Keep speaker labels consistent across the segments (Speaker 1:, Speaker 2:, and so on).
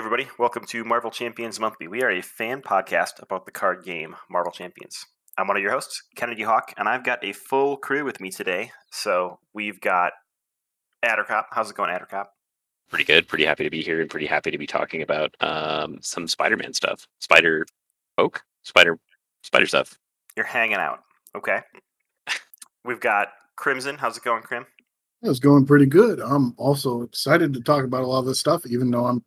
Speaker 1: everybody. Welcome to Marvel Champions Monthly. We are a fan podcast about the card game Marvel Champions. I'm one of your hosts, Kennedy Hawk, and I've got a full crew with me today. So we've got Addercop. How's it going, Addercop?
Speaker 2: Pretty good. Pretty happy to be here and pretty happy to be talking about um, some Spider-Man stuff. Spider Oak? Spider Spider stuff.
Speaker 1: You're hanging out. Okay. we've got Crimson. How's it going, Crim?
Speaker 3: It's going pretty good. I'm also excited to talk about a lot of this stuff, even though I'm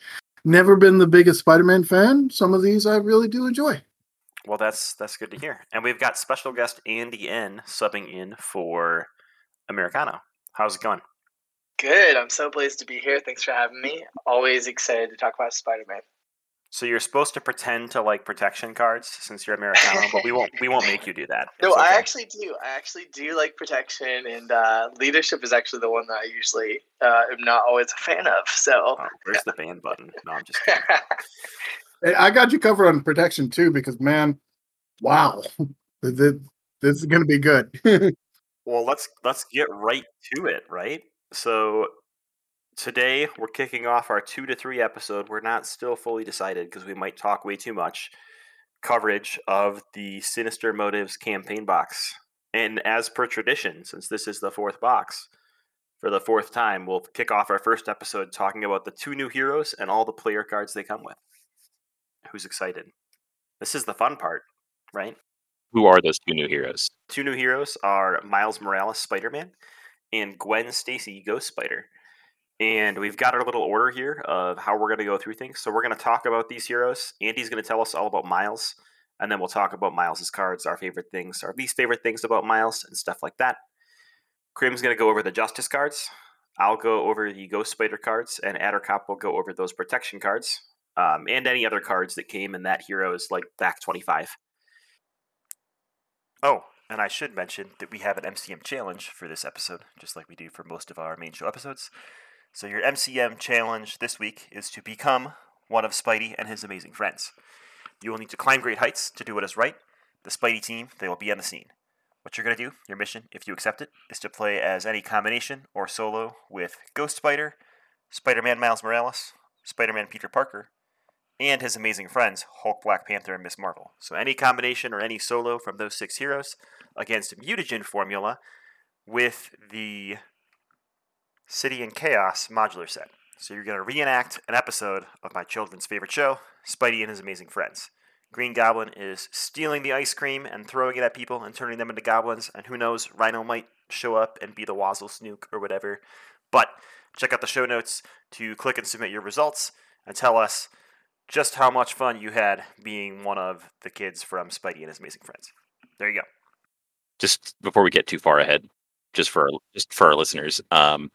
Speaker 3: never been the biggest Spider-Man fan. Some of these I really do enjoy.
Speaker 1: Well, that's that's good to hear. And we've got special guest Andy N subbing in for Americano. How's it going?
Speaker 4: Good. I'm so pleased to be here. Thanks for having me. Always excited to talk about Spider-Man.
Speaker 1: So you're supposed to pretend to like protection cards since you're Americano, but we won't we won't make you do that.
Speaker 4: no, okay. I actually do. I actually do like protection, and uh, leadership is actually the one that I usually uh, am not always a fan of. So
Speaker 1: oh, where's yeah. the ban button? No, I'm just kidding.
Speaker 3: hey, I got you covered on protection too, because man, wow, this is going to be good.
Speaker 1: well, let's let's get right to it, right? So today we're kicking off our two to three episode. We're not still fully decided because we might talk way too much coverage of the Sinister Motives campaign box. And as per tradition, since this is the fourth box, for the fourth time, we'll kick off our first episode talking about the two new heroes and all the player cards they come with. Who's excited? This is the fun part, right?
Speaker 2: Who are those two new heroes?
Speaker 1: Two new heroes are Miles Morales, Spider Man, and Gwen Stacy, Ghost Spider. And we've got our little order here of how we're going to go through things. So we're going to talk about these heroes. Andy's going to tell us all about Miles, and then we'll talk about Miles's cards, our favorite things, our least favorite things about Miles, and stuff like that. Krim's going to go over the Justice cards. I'll go over the Ghost Spider cards, and Addercop will go over those protection cards, um, and any other cards that came in that hero's like back 25. Oh, and I should mention that we have an MCM challenge for this episode, just like we do for most of our main show episodes. So your MCM challenge this week is to become one of Spidey and his amazing friends. You will need to climb great heights to do what is right. The Spidey team, they will be on the scene. What you're going to do, your mission, if you accept it, is to play as any combination or solo with Ghost Spider, Spider Man Miles Morales, Spider Man Peter Parker, and his amazing friends, Hulk, Black Panther, and Miss Marvel. So any combination or any solo from those six heroes against mutagen formula with the City in Chaos modular set. So you're going to reenact an episode of my children's favorite show, Spidey and His Amazing Friends. Green Goblin is stealing the ice cream and throwing it at people and turning them into goblins, and who knows, Rhino might show up and be the Wazzle Snook or whatever. But check out the show notes to click and submit your results and tell us just how much fun you had being one of the kids from Spidey and His Amazing Friends. There you go.
Speaker 2: Just before we get too far ahead, just for just for our listeners, um,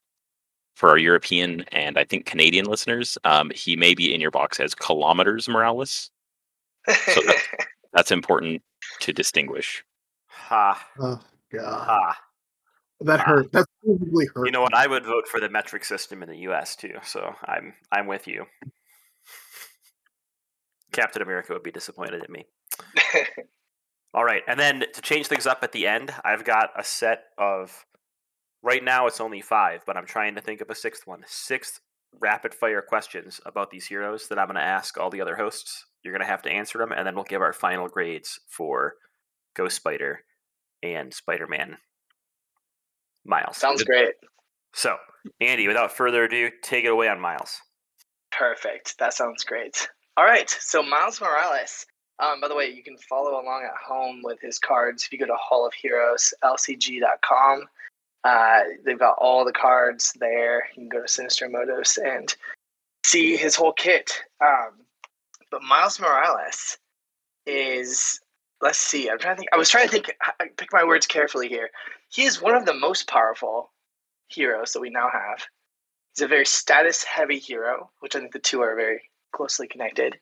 Speaker 2: for our European and I think Canadian listeners, um, he may be in your box as kilometers Morales. So that's, that's important to distinguish.
Speaker 1: Ha.
Speaker 3: Oh god. Ha. That hurt. That's probably hurt.
Speaker 1: You know what? I would vote for the metric system in the U.S. too. So I'm I'm with you. Captain America would be disappointed in me. All right, and then to change things up at the end, I've got a set of Right now, it's only five, but I'm trying to think of a sixth one. Sixth rapid fire questions about these heroes that I'm going to ask all the other hosts. You're going to have to answer them, and then we'll give our final grades for Ghost Spider and Spider Man Miles.
Speaker 4: Sounds great.
Speaker 1: So, Andy, without further ado, take it away on Miles.
Speaker 4: Perfect. That sounds great. All right. So, Miles Morales. Um, by the way, you can follow along at home with his cards if you go to Hall of Heroes, lcg.com. Uh, they've got all the cards there. You can go to Sinister Motives and see his whole kit. Um, but Miles Morales is let's see. I'm trying to think. I was trying to think. I Pick my words carefully here. He is one of the most powerful heroes that we now have. He's a very status heavy hero, which I think the two are very closely connected.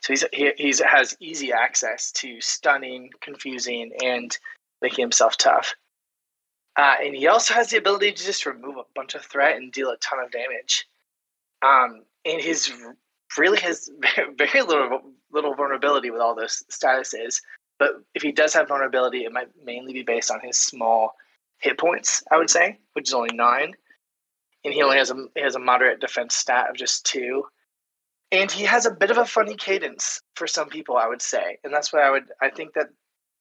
Speaker 4: So he's he he's, has easy access to stunning, confusing, and making himself tough. Uh, and he also has the ability to just remove a bunch of threat and deal a ton of damage. Um, and his really has very little little vulnerability with all those statuses. But if he does have vulnerability, it might mainly be based on his small hit points. I would say, which is only nine, and he only has a he has a moderate defense stat of just two. and he has a bit of a funny cadence for some people, I would say, and that's why I would I think that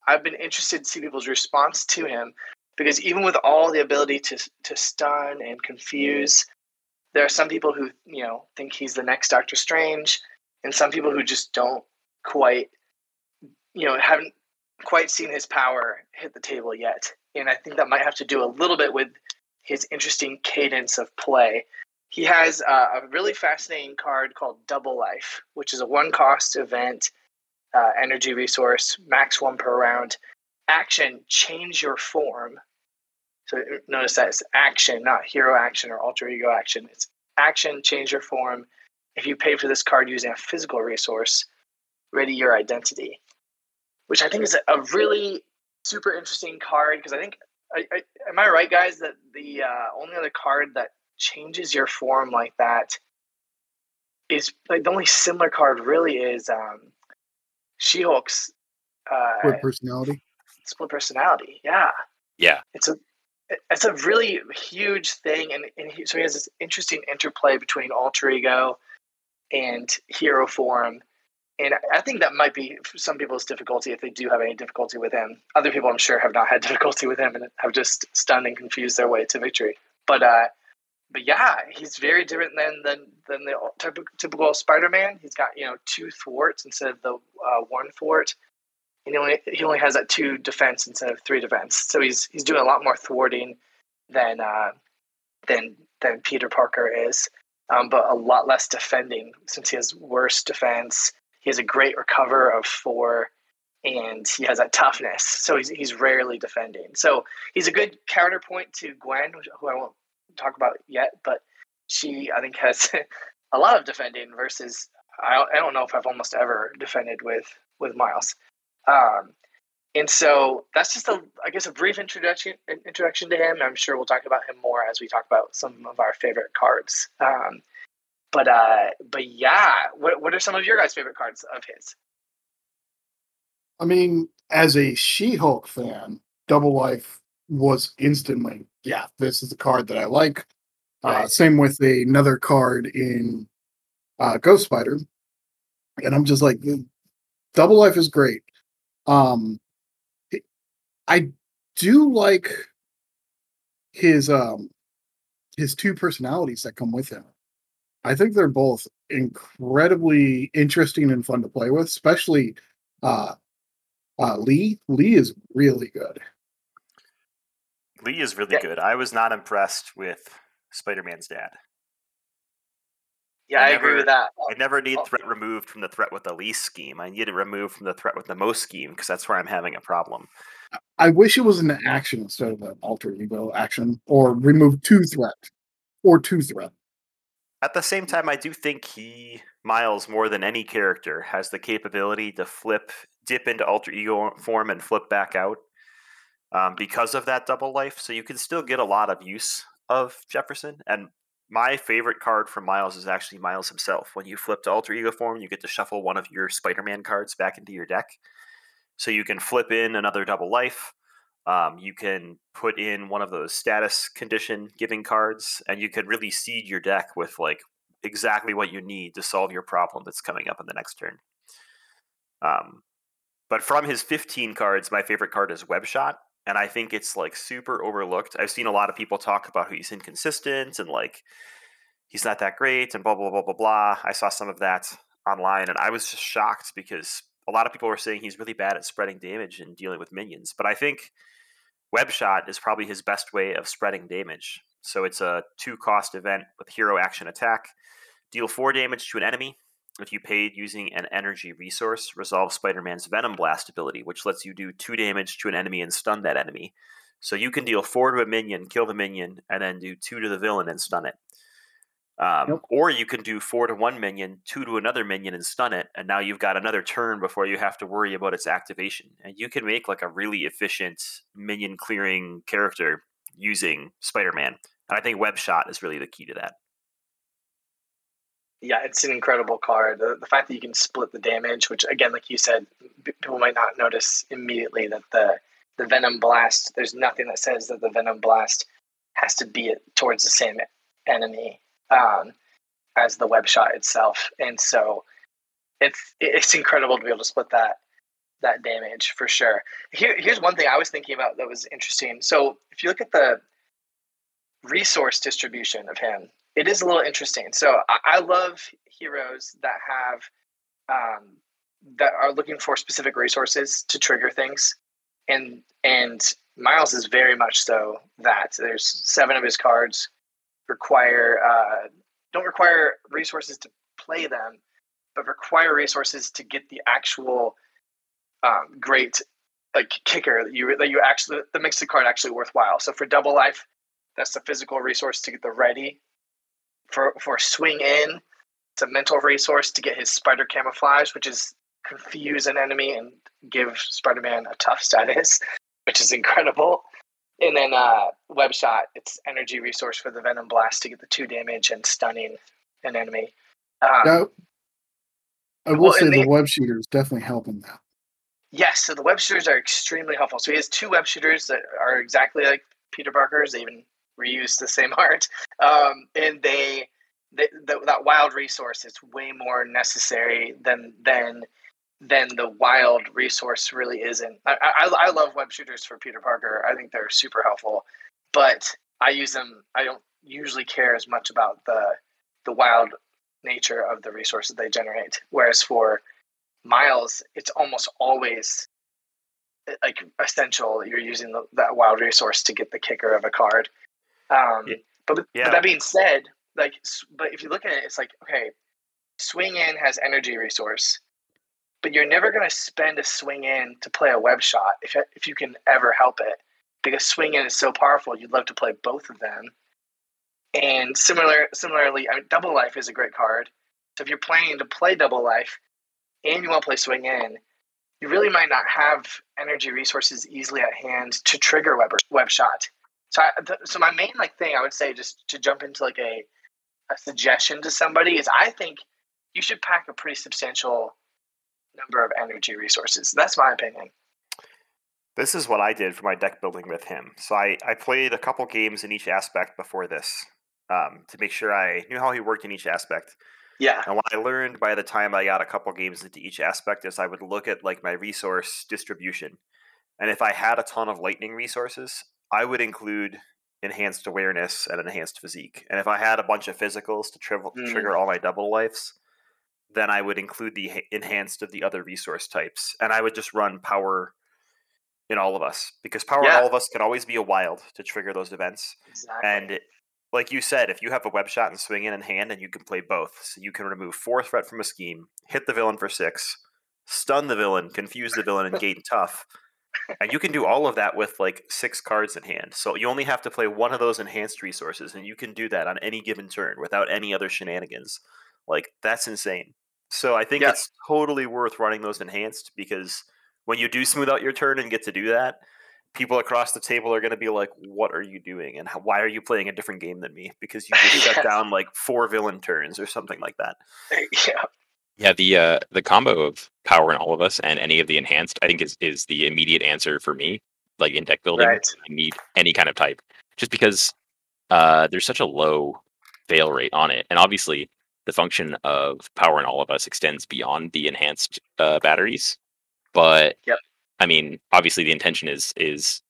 Speaker 4: I've been interested to see people's response to him because even with all the ability to to stun and confuse, there are some people who you know think he's the next Doctor Strange, and some people who just don't quite you know haven't quite seen his power hit the table yet. And I think that might have to do a little bit with his interesting cadence of play. He has uh, a really fascinating card called Double Life, which is a one cost event, uh, energy resource, max one per round. Action, change your form. So notice that it's action, not hero action or alter ego action. It's action, change your form. If you pay for this card using a physical resource, ready your identity, which I think is a really super interesting card because I think, I, I, am I right, guys, that the uh, only other card that changes your form like that is like the only similar card really is um, She Hulk's
Speaker 3: uh, personality.
Speaker 4: Split personality, yeah,
Speaker 2: yeah.
Speaker 4: It's a it's a really huge thing, and, and he, so he has this interesting interplay between alter ego and hero form. And I think that might be some people's difficulty if they do have any difficulty with him. Other people, I'm sure, have not had difficulty with him and have just stunned and confused their way to victory. But uh, but yeah, he's very different than than, than the typical Spider-Man. He's got you know two thwarts instead of the uh, one thwart, he only he only has that two defense instead of three defense. So he's he's doing a lot more thwarting than uh, than than Peter Parker is, um, but a lot less defending since he has worse defense. He has a great recover of four, and he has that toughness. So he's he's rarely defending. So he's a good counterpoint to Gwen, who I won't talk about yet, but she I think has a lot of defending versus I, I don't know if I've almost ever defended with with Miles. Um, and so that's just a I guess a brief introduction introduction to him. I'm sure we'll talk about him more as we talk about some of our favorite cards. Um, but uh, but yeah, what what are some of your guys' favorite cards of his?
Speaker 3: I mean, as a She-Hulk fan, Double Life was instantly, yeah, this is a card that I like. Uh, right. Uh, same with a, another card in uh, Ghost Spider, and I'm just like, Double Life is great. Um, I do like his um his two personalities that come with him. I think they're both incredibly interesting and fun to play with, especially uh, uh, Lee. Lee is really good.
Speaker 1: Lee is really yeah. good. I was not impressed with Spider Man's dad.
Speaker 4: Yeah, I, I never, agree with that.
Speaker 1: I never need oh. threat removed from the threat with the least scheme. I need it removed from the threat with the most scheme because that's where I'm having a problem.
Speaker 3: I wish it was an action instead of an alter ego action, or remove two threat, or two threat.
Speaker 1: At the same time, I do think he Miles more than any character has the capability to flip, dip into alter ego form and flip back out um, because of that double life. So you can still get a lot of use of Jefferson. And my favorite card from Miles is actually Miles himself. When you flip to alter ego form, you get to shuffle one of your Spider Man cards back into your deck. So you can flip in another double life. Um, you can put in one of those status condition giving cards, and you can really seed your deck with like exactly what you need to solve your problem that's coming up in the next turn. Um, but from his 15 cards, my favorite card is Web Shot and I think it's like super overlooked. I've seen a lot of people talk about he's inconsistent and like he's not that great and blah blah blah blah blah. I saw some of that online and I was just shocked because a lot of people were saying he's really bad at spreading damage and dealing with minions. But I think Web Shot is probably his best way of spreading damage. So it's a two cost event with hero action attack. Deal four damage to an enemy if you paid using an energy resource, resolve Spider Man's Venom Blast ability, which lets you do two damage to an enemy and stun that enemy. So you can deal four to a minion, kill the minion, and then do two to the villain and stun it. Um. Or you can do four to one minion, two to another minion, and stun it. And now you've got another turn before you have to worry about its activation. And you can make like a really efficient minion clearing character using Spider Man. And I think Web Shot is really the key to that
Speaker 4: yeah, it's an incredible card. The, the, fact that you can split the damage, which again, like you said, people might not notice immediately that the the venom blast. There's nothing that says that the venom blast has to be towards the same enemy. Um, as the web shot itself, and so it's it's incredible to be able to split that that damage for sure. Here, here's one thing I was thinking about that was interesting. So if you look at the resource distribution of him, it is a little interesting. So I, I love heroes that have um, that are looking for specific resources to trigger things, and and Miles is very much so that. There's seven of his cards require uh, don't require resources to play them, but require resources to get the actual um, great like kicker that you that you actually that makes the card actually worthwhile. So for double life, that's the physical resource to get the ready. For for swing in, it's a mental resource to get his spider camouflage, which is confuse an enemy and give Spider-Man a tough status, which is incredible. And then uh, web shot, it's energy resource for the venom blast to get the two damage and stunning an enemy. Um,
Speaker 3: now, I will
Speaker 4: well,
Speaker 3: say
Speaker 4: and
Speaker 3: the web shooter is definitely helping that.
Speaker 4: Yes, so the web shooters are extremely helpful. So he has two web shooters that are exactly like Peter Parker's. They even reused the same art, um, and they, they the, that wild resource is way more necessary than than than the wild resource really isn't. I, I, I love web shooters for Peter Parker. I think they're super helpful, but I use them. I don't usually care as much about the the wild nature of the resources they generate. Whereas for Miles, it's almost always like essential you're using the, that wild resource to get the kicker of a card. Um,
Speaker 1: Yeah.
Speaker 4: but,
Speaker 1: Yeah.
Speaker 4: but that being said, like, but if you look at it, it's like okay, swing in has energy resource, but you're never going to spend a swing in to play a web shot if if you can ever help it, because swing in is so powerful. You'd love to play both of them. And similar, similarly, I mean, double life is a great card. So if you're planning to play double life and you want to play swing in, you really might not have energy resources easily at hand to trigger web web shot. So, I, th- so my main like thing I would say just to jump into like a, a suggestion to somebody is I think you should pack a pretty substantial number of energy resources. That's my opinion.
Speaker 1: This is what I did for my deck building with him. So I, I played a couple games in each aspect before this um, to make sure I knew how he worked in each aspect.
Speaker 4: Yeah,
Speaker 1: And what I learned by the time I got a couple games into each aspect is I would look at like my resource distribution. And if I had a ton of lightning resources, I would include enhanced awareness and enhanced physique. And if I had a bunch of physicals to triv-
Speaker 4: Mm.
Speaker 1: trigger all my double lives, then I would include the enhanced of the other resource types. And I would just run power in all of us because power in all of us can always be a wild to trigger those events.
Speaker 4: exactly.
Speaker 1: And like you said, if you have a web shot and swing in in hand, and you can play both, so you can remove four threat from a scheme, hit the villain for six, stun the villain, confuse the villain, and gain tough. And you can do all of that with like six cards in hand. So you only have to play one of those enhanced resources, and you can do that on any given turn without any other shenanigans. Like that's insane. So I think
Speaker 4: Yeah.
Speaker 1: it's totally worth running those enhanced because when you do smooth out your turn and get to do that, people across the table are going to be like, "What are you doing? And how, why are you playing a different game than me? Because you just shut
Speaker 4: Yes.
Speaker 1: down like four villain turns or something like that."
Speaker 4: yeah,
Speaker 2: Yeah, the uh, the combo of power in all of us and any of the enhanced, I think is is the immediate answer for me. Like in deck building,
Speaker 4: Right.
Speaker 2: I need any kind of type, just because uh, there's such a low fail rate on it, and obviously the function of power in all of us extends beyond the enhanced uh, batteries. But
Speaker 4: Yep.
Speaker 2: I mean, obviously the intention is is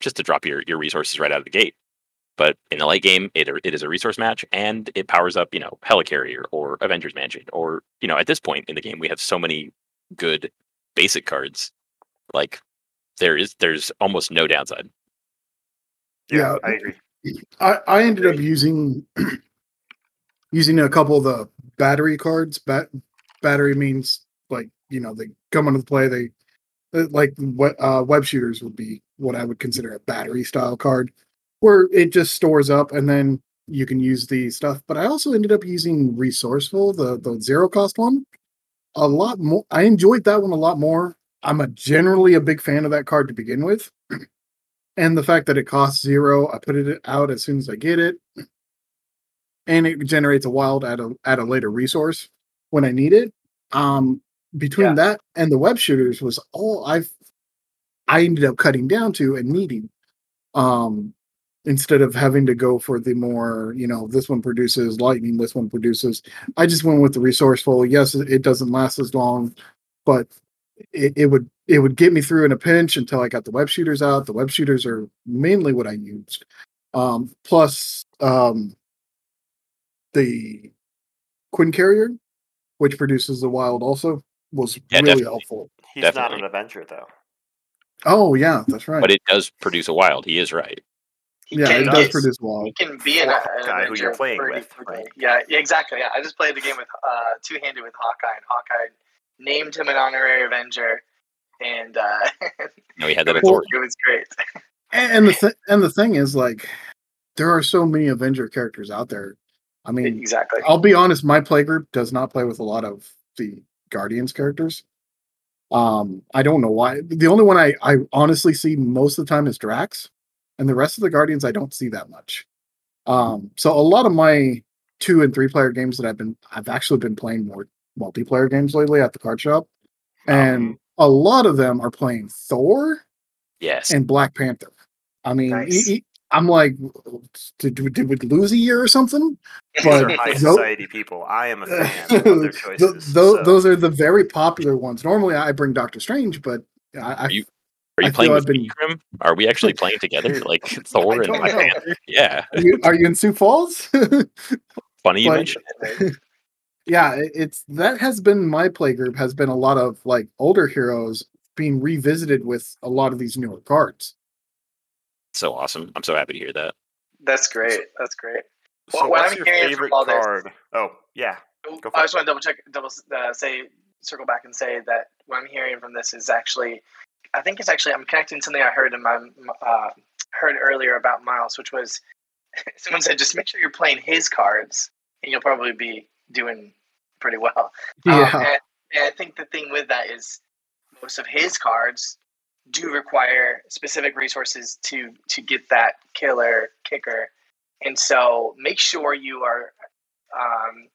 Speaker 2: just to drop your your resources right out of the gate. But in the late game, it it is a resource match, and it powers up, you know, Helicarrier or Avengers Mansion, or you know, at this point in the game, we have so many good basic cards. Like there is, there's almost no downside.
Speaker 3: Yeah.
Speaker 1: I agree.
Speaker 3: I, I ended up using using a couple of the battery cards. Bat, battery means like you know they come into play. They uh, like what uh, web shooters would be what I would consider a battery style card, where it just stores up and then you can use the stuff. But I also ended up using resourceful, the the zero cost one, a lot more. I enjoyed that one a lot more. I'm a generally a big fan of that card to begin with and the fact that it costs zero, I put it out as soon as I get it, and it generates a wild at a at a later resource when I need it. Um, between
Speaker 4: Yeah.
Speaker 3: that and the web shooters was all I've I ended up cutting down to and needing. Um, instead of having to go for the more, you know, this one produces lightning, this one produces. I just went with the resourceful. Yes, it it doesn't last as long, but it, it would it would get me through in a pinch until I got the web shooters out. The web shooters are mainly what I used. Um, plus um, the Quincarrier, which produces the wild, also was
Speaker 2: Yeah,
Speaker 3: really
Speaker 2: definitely.
Speaker 3: helpful.
Speaker 1: He's not an Avenger though.
Speaker 3: Oh yeah, that's right.
Speaker 2: But it does produce a wild. He is right.
Speaker 4: He
Speaker 3: yeah,
Speaker 4: can
Speaker 3: it
Speaker 1: get-
Speaker 3: does
Speaker 4: get-
Speaker 3: produce
Speaker 4: He
Speaker 3: wild.
Speaker 4: can be an,
Speaker 1: For
Speaker 4: an
Speaker 1: Hawkeye, who you're playing with, right?
Speaker 4: Yeah, yeah, exactly. Yeah, I just played the game with uh, two handed with Hawkeye, and Hawkeye named him an honorary Avenger, and uh,
Speaker 2: You know, he had
Speaker 4: it,
Speaker 2: that
Speaker 4: was,
Speaker 2: authority.
Speaker 4: it was great.
Speaker 3: And, and the th- and the thing is, like, there are so many Avenger characters out there. I mean,
Speaker 4: exactly.
Speaker 3: I'll be honest, my play group does not play with a lot of the Guardians characters. Um, I don't know why. The only one I, I honestly see most of the time is Drax, and the rest of the Guardians I don't see that much. Um, so a lot of my two and three player games that I've been I've actually been playing more multiplayer games lately at the card shop, and a lot of them are playing Thor
Speaker 2: Yes.
Speaker 3: and Black Panther. I mean,
Speaker 4: Nice.
Speaker 3: e- e- I'm like, did, did, did we lose a year or something?
Speaker 1: These
Speaker 3: But
Speaker 1: are high
Speaker 3: tho-
Speaker 1: society people. I am a fan of their
Speaker 3: Th-
Speaker 1: choices.
Speaker 3: tho-
Speaker 1: so-
Speaker 3: Those are the very popular ones. Normally, I bring Doctor Strange, but I, I
Speaker 2: Are you-
Speaker 3: I
Speaker 2: playing with
Speaker 3: I've been-
Speaker 2: me, Grim? Are we actually playing together, like Thor and
Speaker 3: don't
Speaker 2: Black. Panther? Yeah,
Speaker 3: are you, are you in Sioux Falls?
Speaker 2: funny you
Speaker 3: But-
Speaker 2: mentioned.
Speaker 3: yeah, it's that has been my play group. Has been a lot of like older heroes being revisited with a lot of these newer cards.
Speaker 2: So awesome! I'm so happy to hear that.
Speaker 4: That's great. That's great.
Speaker 1: So
Speaker 4: Well, what
Speaker 1: what's
Speaker 4: I'm
Speaker 1: your
Speaker 4: hearing
Speaker 1: favorite
Speaker 4: all this-
Speaker 1: card? Oh, yeah. Go for
Speaker 4: I
Speaker 1: it.
Speaker 4: just want to double check, double uh, say, circle back and say that what I'm hearing from this is actually, I think it's actually I'm connecting something I heard in my uh, heard earlier about Miles, which was someone said just make sure you're playing his cards, and you'll probably be doing pretty well. Um,
Speaker 3: Yeah,
Speaker 4: and, and I think the thing with that is most of his cards do require specific resources to to get that killer kicker, and so make sure you are um,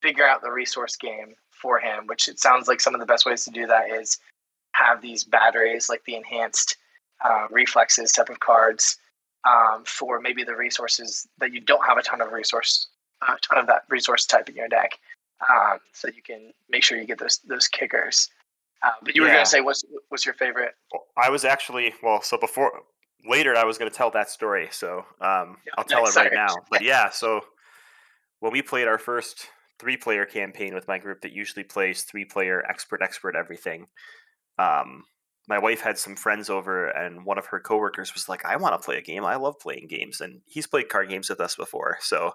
Speaker 4: figure out the resource game for him. Which it sounds like some of the best ways to do that is have these batteries, like the enhanced uh, reflexes type of cards, um, for maybe the resources that you don't have a ton of resource, a ton of that resource type in your deck um, so you can make sure you get those those kickers. Uh, but you were gonna say what's what's your favorite?
Speaker 1: Well, I was actually well. So before later, I was going to tell that story. So um,
Speaker 4: Yeah,
Speaker 1: I'll tell it right now. But yeah, so when we played our first three-player campaign with my group that usually plays three-player expert, expert, everything. Um, my wife had some friends over, and one of her coworkers was like, "I want to play a game. I love playing games." And he's played card games with us before, so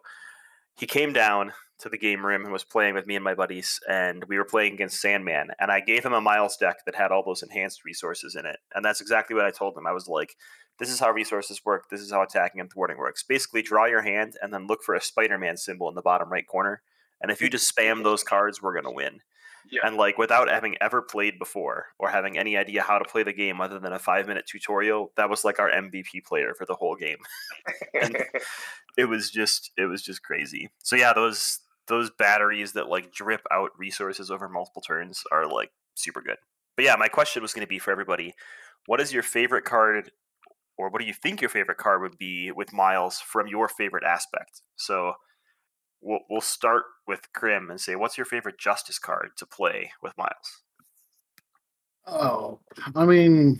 Speaker 1: he came down to the game room and was playing with me and my buddies, and we were playing against Sandman. And I gave him a Miles deck that had all those enhanced resources in it, and that's exactly what I told him. I was like, "This is how resources work. This is how attacking and thwarting works. Basically, draw your hand and then look for a Spider-Man symbol in the bottom right corner. And if you just spam those cards, we're gonna win."
Speaker 4: Yeah.
Speaker 1: And like without having ever played before or having any idea how to play the game other than a five minute tutorial, that was like our MVP player for the whole game it was just it was just crazy. So yeah, those those batteries that like drip out resources over multiple turns are like super good. But yeah, my question was going to be for everybody: What is your favorite card, or what do you think your favorite card would be with Miles from your favorite aspect? So we'll we'll start with Krim and say, what's your favorite Justice card to play with Miles?
Speaker 3: Oh, I mean,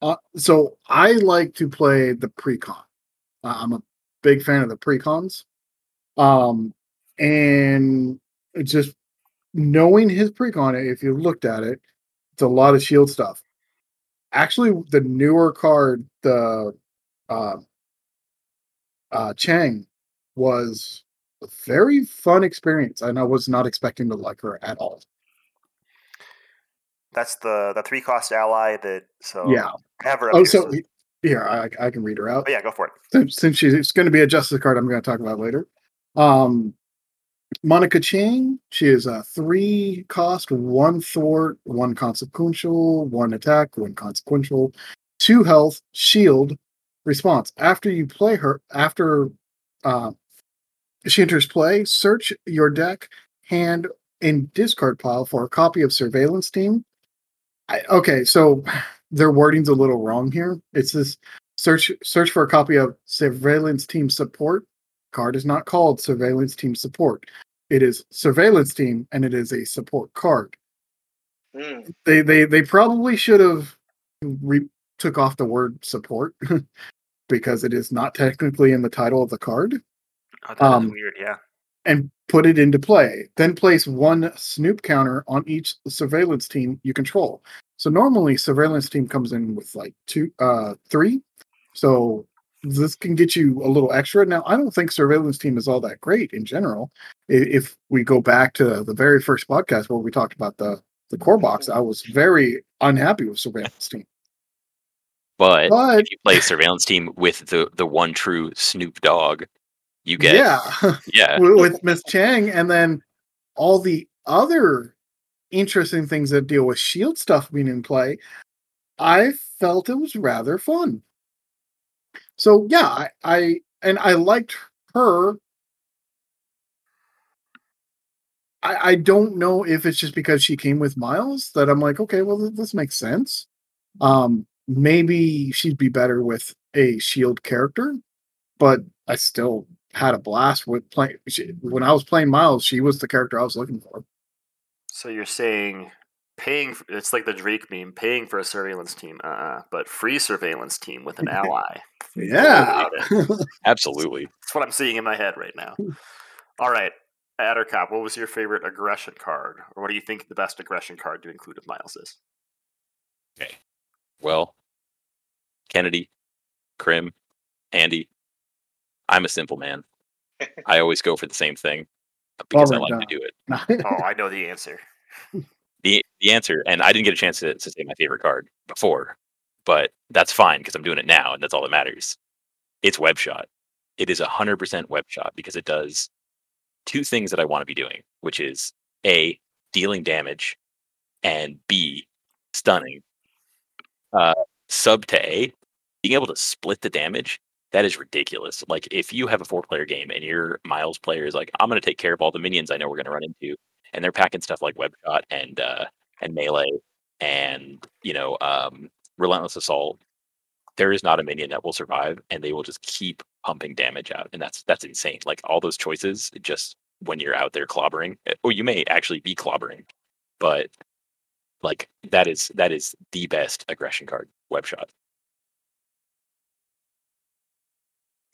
Speaker 3: uh, so I like to play the precon. Uh, I'm a big fan of the precons. Um, and just knowing his precon, if you looked at it, it's a lot of shield stuff. Actually, the newer card, the uh, uh, Chang, was very fun experience, and I was not expecting to like her at all.
Speaker 1: That's the the three cost ally that. So
Speaker 3: Yeah.
Speaker 1: Have her
Speaker 3: Oh, so here I, I can read her out.
Speaker 1: oh, yeah, go for it.
Speaker 3: Since, since she's going to be a justice card, I'm going to talk about later. Um, Monica Chang. She is a three cost, one thwart, one consequential, one attack, one consequential, two health, shield, response. After you play her, after uh, she enters play, search your deck, hand, and discard pile for a copy of Surveillance Team. I, okay, so their wording's a little wrong here. It's this search search for a copy of Surveillance Team Support. Card is not called Surveillance Team Support. It is Surveillance Team, and it is a support card.
Speaker 4: Mm.
Speaker 3: They they they probably should have re- took off the word support because it is not technically in the title of the card
Speaker 1: Oh, that is
Speaker 3: Um,
Speaker 1: weird. Yeah.
Speaker 3: and put it into play. Then place one snoop counter on each surveillance team you control. So normally surveillance team comes in with like two uh three. So this can get you a little extra. Now I don't think surveillance team is all that great in general. If we go back to the very first podcast where we talked about the the core box, I was very unhappy with surveillance team.
Speaker 2: But
Speaker 3: But
Speaker 2: if you play surveillance team with the the one true Snoop Dogg, you get
Speaker 3: yeah,
Speaker 2: yeah.
Speaker 3: with, Miss Chang, and then all the other interesting things that deal with shield stuff being in play, I felt it was rather fun. So yeah, I, I and I liked her. I, I don't know if it's just because she came with Miles that I'm like, okay, well, th- this makes sense. Um, maybe she'd be better with a shield character, but I still had a blast with playing. When I was playing Miles, she was the character I was looking for.
Speaker 1: So you're saying paying? For, it's like the Drake meme: paying for a surveillance team, uh, but free surveillance team with an ally.
Speaker 3: Yeah.
Speaker 2: Absolutely.
Speaker 1: That's what I'm seeing in my head right now. All right, Addercop, what was your favorite aggression card, or what do you think the best aggression card to include of Miles is?
Speaker 2: Okay, well, Kennedy, Krim, Andy. I'm a simple man. I always go for the same thing because I
Speaker 3: Robert
Speaker 2: like to do it.
Speaker 1: Oh, I know the answer.
Speaker 2: the the answer, and I didn't get a chance to, to say my favorite card before, but that's fine because I'm doing it now, and that's all that matters. It's web shot. It is hundred percent web shot because it does two things that I want to be doing, which is a dealing damage, and b stunning. Uh, sub to a, being able to split the damage. That is ridiculous. Like if you have a four player game and your Miles player is like, I'm gonna take care of all the minions I know we're gonna run into, and they're packing stuff like web shot and uh, and melee and you know um, relentless assault. There is not a minion that will survive, and they will just keep pumping damage out, and that's that's insane. Like all those choices, just when you're out there clobbering, or you may actually be clobbering, but like that is that is the best aggression card, web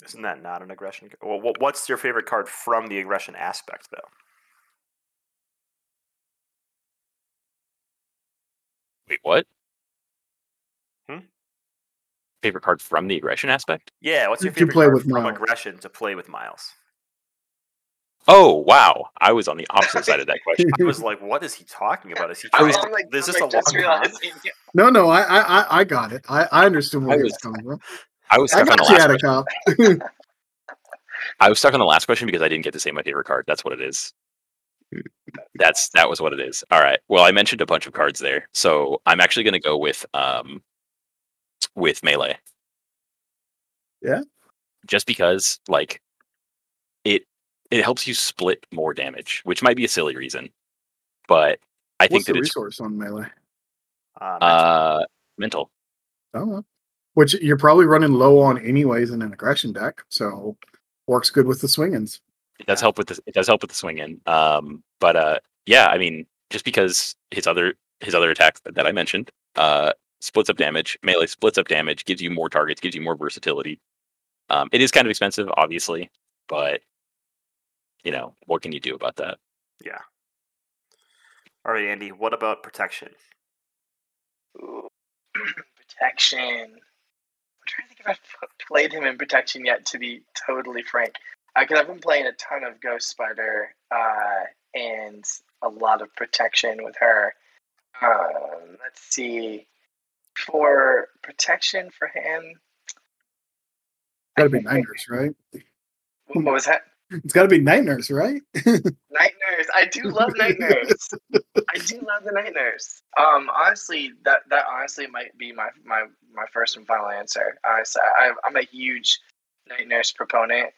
Speaker 1: Isn't that not an aggression? Well, what's your favorite card from the aggression aspect, though?
Speaker 2: Wait, what?
Speaker 1: Hmm?
Speaker 2: Favorite card from the aggression aspect?
Speaker 1: Yeah, what's your
Speaker 3: To
Speaker 1: favorite
Speaker 3: play
Speaker 1: card
Speaker 3: with
Speaker 1: from
Speaker 3: Miles.
Speaker 1: aggression to play with Miles?
Speaker 2: Oh wow, I was on the opposite side of that question.
Speaker 1: I was like, what is he talking about? Is he trying
Speaker 2: was-
Speaker 1: to,
Speaker 4: I'm like,
Speaker 1: is
Speaker 4: I'm
Speaker 1: this a
Speaker 4: like just
Speaker 1: long con?
Speaker 4: realizing-
Speaker 3: no, no, I, I, I- I got it. I, I understood where he was
Speaker 2: was-
Speaker 3: coming from.
Speaker 2: I was
Speaker 3: I
Speaker 2: stuck on the last question. I was stuck on the last question because I didn't get to say my favorite card. That's what it is. That's that was what it is. All right. Well, I mentioned a bunch of cards there, so I'm actually going to go with um with melee.
Speaker 3: Yeah?
Speaker 2: Just because, like, it it helps you split more damage, which might be a silly reason, but I
Speaker 3: What's
Speaker 2: think
Speaker 3: the
Speaker 2: that it's
Speaker 3: resource on melee?
Speaker 1: Uh,
Speaker 2: uh mental.
Speaker 3: I don't know. Which you're probably running low on anyways in an aggression deck, so works good with the swingins.
Speaker 2: It does help with the it does help with the swing in. Um, but uh, yeah, I mean, just because his other his other attacks that, that I mentioned, uh, splits up damage, melee splits up damage, gives you more targets, gives you more versatility. Um, it is kind of expensive, obviously, but you know what can you do about that?
Speaker 1: yeah. All right, Andy. What about protection?
Speaker 4: Ooh, protection. I'm trying to think if I've played him in protection yet. To be totally frank, because I've been playing a ton of Ghost Spider uh, and a lot of protection with her. Um, let's see. For protection for him,
Speaker 3: Gotta be night nurse, right?
Speaker 4: what was that?
Speaker 3: It's gotta be night nurse, right?
Speaker 4: Night Nurse. I do love Night Nurse. I do love the Night Nurse. Um, honestly, that that honestly might be my my my first and final answer. Honestly, I, I'm a huge Night Nurse proponent,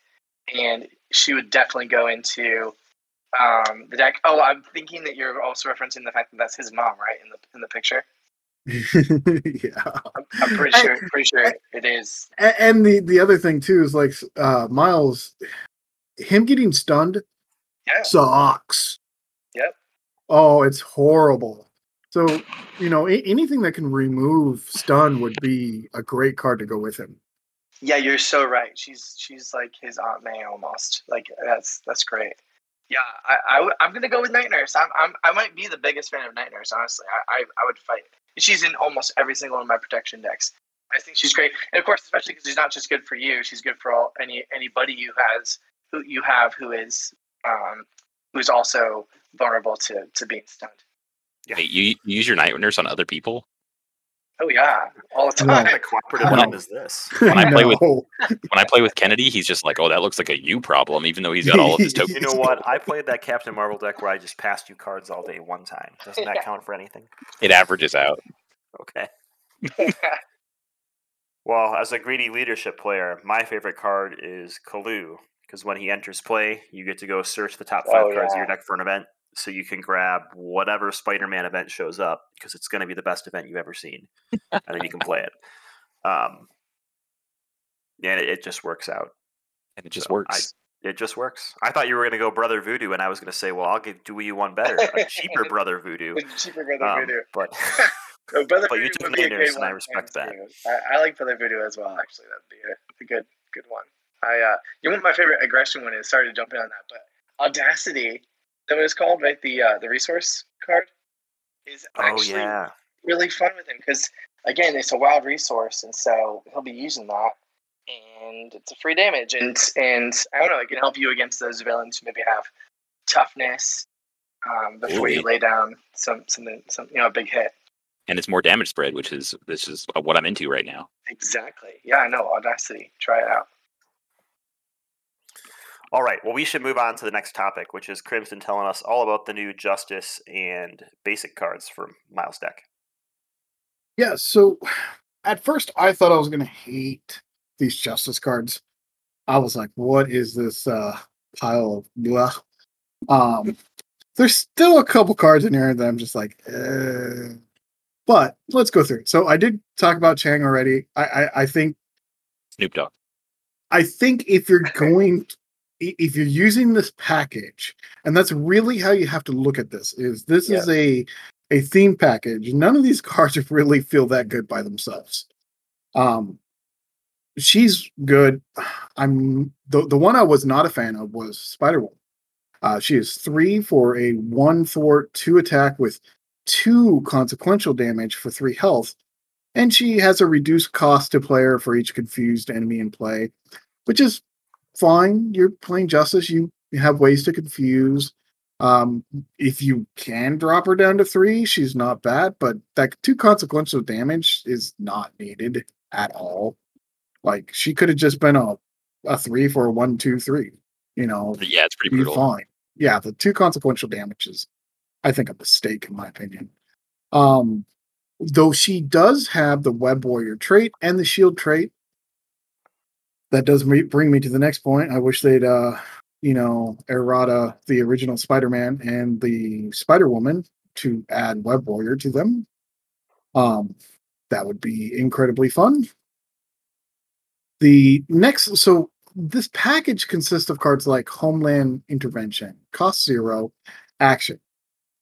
Speaker 4: and she would definitely go into um the deck. Oh, I'm thinking that you're also referencing the fact that that's his mom, right? In the in the picture.
Speaker 3: yeah.
Speaker 4: I'm, I'm pretty sure. Pretty sure it is.
Speaker 3: And the the other thing too is like uh Miles, him getting stunned
Speaker 4: Yeah.
Speaker 3: sucks.
Speaker 4: Yep.
Speaker 3: Oh, it's horrible. So you know a- anything that can remove stun would be a great card to go with him.
Speaker 4: Yeah, you're so right. She's she's like his Aunt May almost. Like that's that's great. Yeah, I, I am gonna go with Night Nurse. I'm, I'm I might be the biggest fan of Night Nurse. Honestly, I, I I would fight. She's in almost every single one of my protection decks. I think she's great, and of course, especially because she's not just good for you. She's good for all any anybody who has who you have who is um who's also vulnerable to to being stunned.
Speaker 1: Yeah.
Speaker 2: Hey, you, you use your night nurse on other people.
Speaker 4: Oh yeah, all the
Speaker 3: Yeah.
Speaker 4: time.
Speaker 1: What cooperative
Speaker 3: Wow.
Speaker 1: game is this?
Speaker 2: When I play with- When I play with Kennedy, he's just like, "Oh, that looks like a you problem," even though he's got all of his tokens.
Speaker 1: You know what? I played that Captain Marvel deck where I just passed you cards all day one time. Doesn't that
Speaker 4: Yeah.
Speaker 1: count for anything?
Speaker 2: It averages out.
Speaker 1: Okay. Well, as a greedy leadership player, my favorite card is Kalu because when he enters play, you get to go search the top five
Speaker 4: Oh,
Speaker 1: cards of your deck for an event, so you can grab whatever Spider-Man event shows up because it's going to be the best event you've ever seen, and then you can play it. Um, and it, it just works out.
Speaker 2: And it just
Speaker 1: So,
Speaker 2: works.
Speaker 1: It just works. I thought you were going to go Brother Voodoo, and I was going to say, well, I'll give do you one better, a cheaper Brother Voodoo.
Speaker 4: cheaper brother
Speaker 1: Um,
Speaker 4: voodoo.
Speaker 1: but
Speaker 4: Brother
Speaker 1: But you
Speaker 4: Voodoo
Speaker 1: took
Speaker 4: would be a
Speaker 1: Night Nurse,
Speaker 4: great
Speaker 1: and I respect that.
Speaker 4: I, I like Brother Voodoo as well. Actually, that'd be a, a good good one. I uh, you know what my favorite aggression one is? Sorry to jump in on that, but Audacity, that was called right. The uh, the resource card is
Speaker 1: oh
Speaker 4: actually
Speaker 1: yeah,
Speaker 4: really fun with him because again, it's a wild resource, and so he'll be using that, and it's a free damage, and and I don't know, it can help you against those villains who maybe have toughness um, before you
Speaker 2: Ooh.
Speaker 4: lay down some something some you know a big hit.
Speaker 2: and it's more damage spread, which is this is what I'm into right now.
Speaker 4: Exactly. Yeah, I know Audacity. Try it out.
Speaker 1: All right. Well, we should move on to the next topic, which is Crimson telling us all about the new Justice and Basic cards for Miles deck.
Speaker 3: Yeah, so at first I thought I was gonna hate these justice cards. I was like, what is this uh pile of blah? Um there's still a couple cards in here that I'm just like, uh, but let's go through. it. So I did talk about Chang already. I I, I think
Speaker 2: Snoop Dogg.
Speaker 3: I think if you're going i- if you're using this package, and that's really how you have to look at this, is this is a a theme package. None of these cards really feel that good by themselves. Um she's good. I'm the the one I was not a fan of was Spider Woman. Uh, she is three for a one thwart, two attack with two consequential damage for three health, and she has a reduced cost to player for each confused enemy in play, which is fine. You're playing Justice. You have ways to confuse. Um, if you can drop her down to three, she's not bad, but that two consequential damage is not needed at all. Like she could have just been a a three for a one, two, three. You know,
Speaker 2: Yeah, it's pretty brutal.
Speaker 3: fine. Yeah, the two consequential damages, I think, a mistake in my opinion. Um, though she does have the web warrior trait and the shield trait. That does me- bring me to the next point. I wish they'd, uh, you know, errata the original Spider-Man and the Spider-Woman to add web warrior to them. Um, that would be incredibly fun. The next, so this package consists of cards like Homeland Intervention, Cost Zero, Action.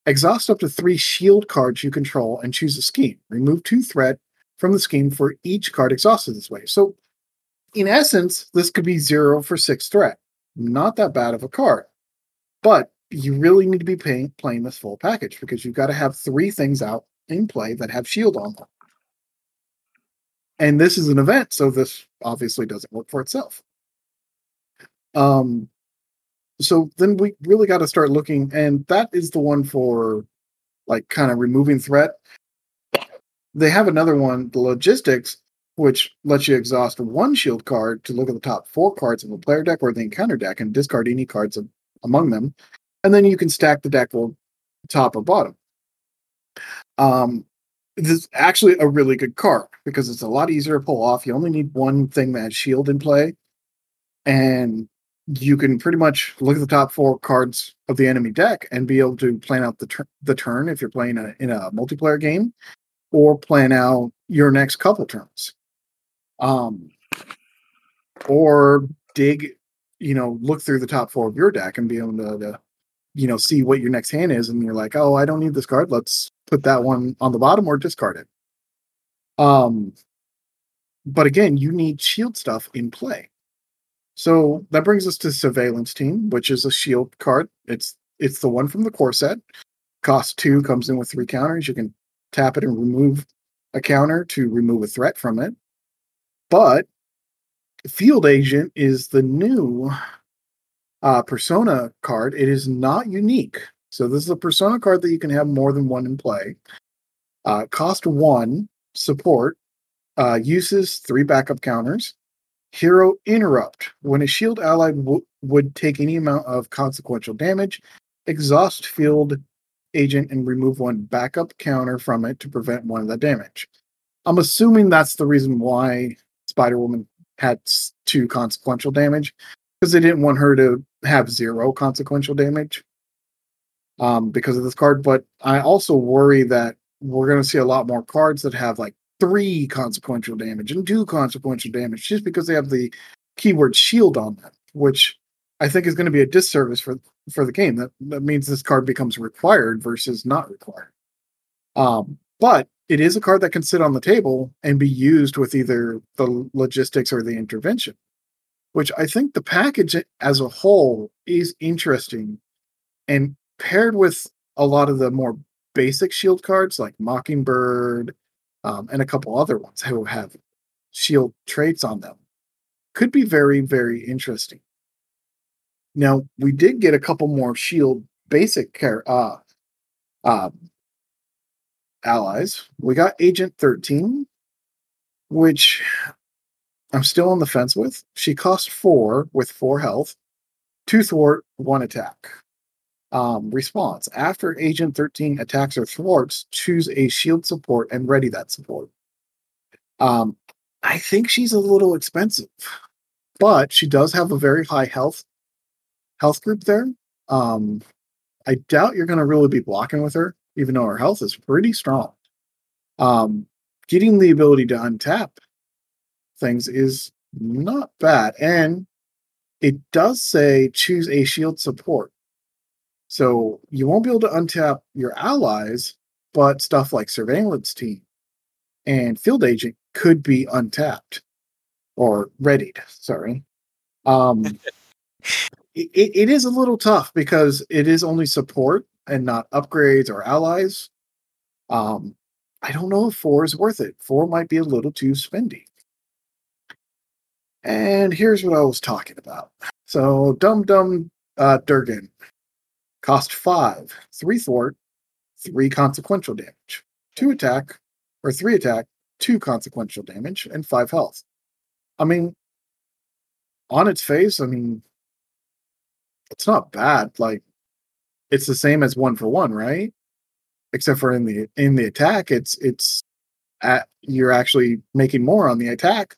Speaker 3: Exhaust up to three shield cards you control and choose a scheme. Remove two threat from the scheme for each card exhausted this way. So, in essence, this could be zero for six threat. Not that bad of a card. But you really need to be playing this full package because you've got to have three things out in play that have shield on them. And this is an event, so this obviously doesn't work for itself. Um, so then we really got to start looking, and that is the one for like kind of removing threat. They have another one, the logistics, which lets you exhaust one shield card to look at the top four cards of a player deck or the encounter deck and discard any cards of, among them, and then you can stack the deck or top or bottom. Um, this is actually a really good card because it's a lot easier to pull off. You only need one thing that has shield in play, and you can pretty much look at the top four cards of the enemy deck and be able to plan out the, the turn if you're playing a, in a multiplayer game, or plan out your next couple turns. Um, or dig, you know, look through the top four of your deck and be able to, to, you know, see what your next hand is. And you're like, oh, I don't need this card. Let's put that one on the bottom or discard it. Um, but again, you need shield stuff in play. So that brings us to Surveillance Team, which is a shield card. It's it's the one from the core set. Cost two, comes in with three counters. You can tap it and remove a counter to remove a threat from it. But Field Agent is the new uh, persona card. It is not unique. So this is a persona card that you can have more than one in play. Uh, cost one, support, uh, uses three backup counters. Hero Interrupt. When a shield ally w- would take any amount of consequential damage, exhaust field agent and remove one backup counter from it to prevent one of the damage. I'm assuming that's the reason why Spider Woman had two consequential damage because they didn't want her to have zero consequential damage um, because of this card. But I also worry that we're going to see a lot more cards that have like three consequential damage and two consequential damage just because they have the keyword shield on them, which I think is going to be a disservice for for the game. That that means this card becomes required versus not required. Um, but it is a card that can sit on the table and be used with either the logistics or the intervention, which I think the package as a whole is interesting and paired with a lot of the more basic shield cards like Mockingbird um, and a couple other ones who have shield traits on them could be very, very interesting. Now, we did get a couple more shield basic care, uh, uh, allies. We got Agent 13, which I'm still on the fence with. She costs four with four health, two thwart, one attack. Um, response After Agent 13 attacks or thwarts, choose a shield support and ready that support. Um, I think she's a little expensive, but she does have a very high health health group there. Um, I doubt you're going to really be blocking with her, even though our health is pretty strong. Um, getting the ability to untap things is not bad, and it does say choose a shield support. So you won't be able to untap your allies, but stuff like surveillance team and field agent could be untapped or readied. Sorry. Um, it, it is a little tough because it is only support and not upgrades or allies. Um, I don't know if four is worth it. Four might be a little too spendy. And here's what I was talking about. So, Dum Dum uh, Dugan Cost five, three thwart, three consequential damage, two attack, or three attack, two consequential damage, and five health. I mean, on its face, I mean, it's not bad. Like, it's the same as one for one, right? Except for in the in the attack, it's it's at you're actually making more on the attack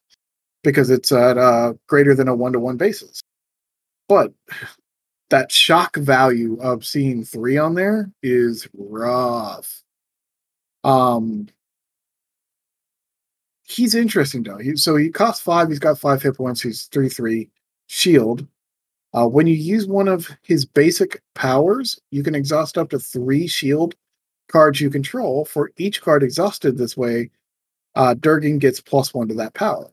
Speaker 3: because it's at uh, greater than a one to one basis. But that shock value of seeing three on there is rough. Um, he's interesting though. He, so he costs five. He's got five hit points. He's three three shield. Uh, when you use one of his basic powers, you can exhaust up to three shield cards you control. For each card exhausted this way, uh, Dugan gets plus one to that power.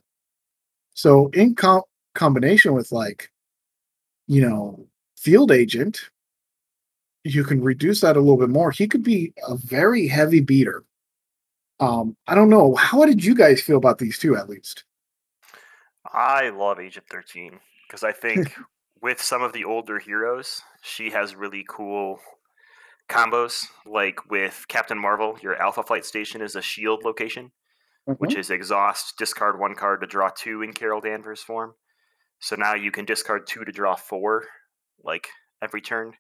Speaker 3: So in com- combination with like, you know, field agent, you can reduce that a little bit more. He could be a very heavy beater. Um, I don't know. How did you guys feel about these two at least?
Speaker 1: I love Agent 13 because I think with some of the older heroes, she has really cool combos. Like with Captain Marvel, your Alpha Flight Station is a shield location, mm-hmm. which is exhaust, discard one card to draw two in Carol Danvers form. So now you can discard two to draw four like every turn.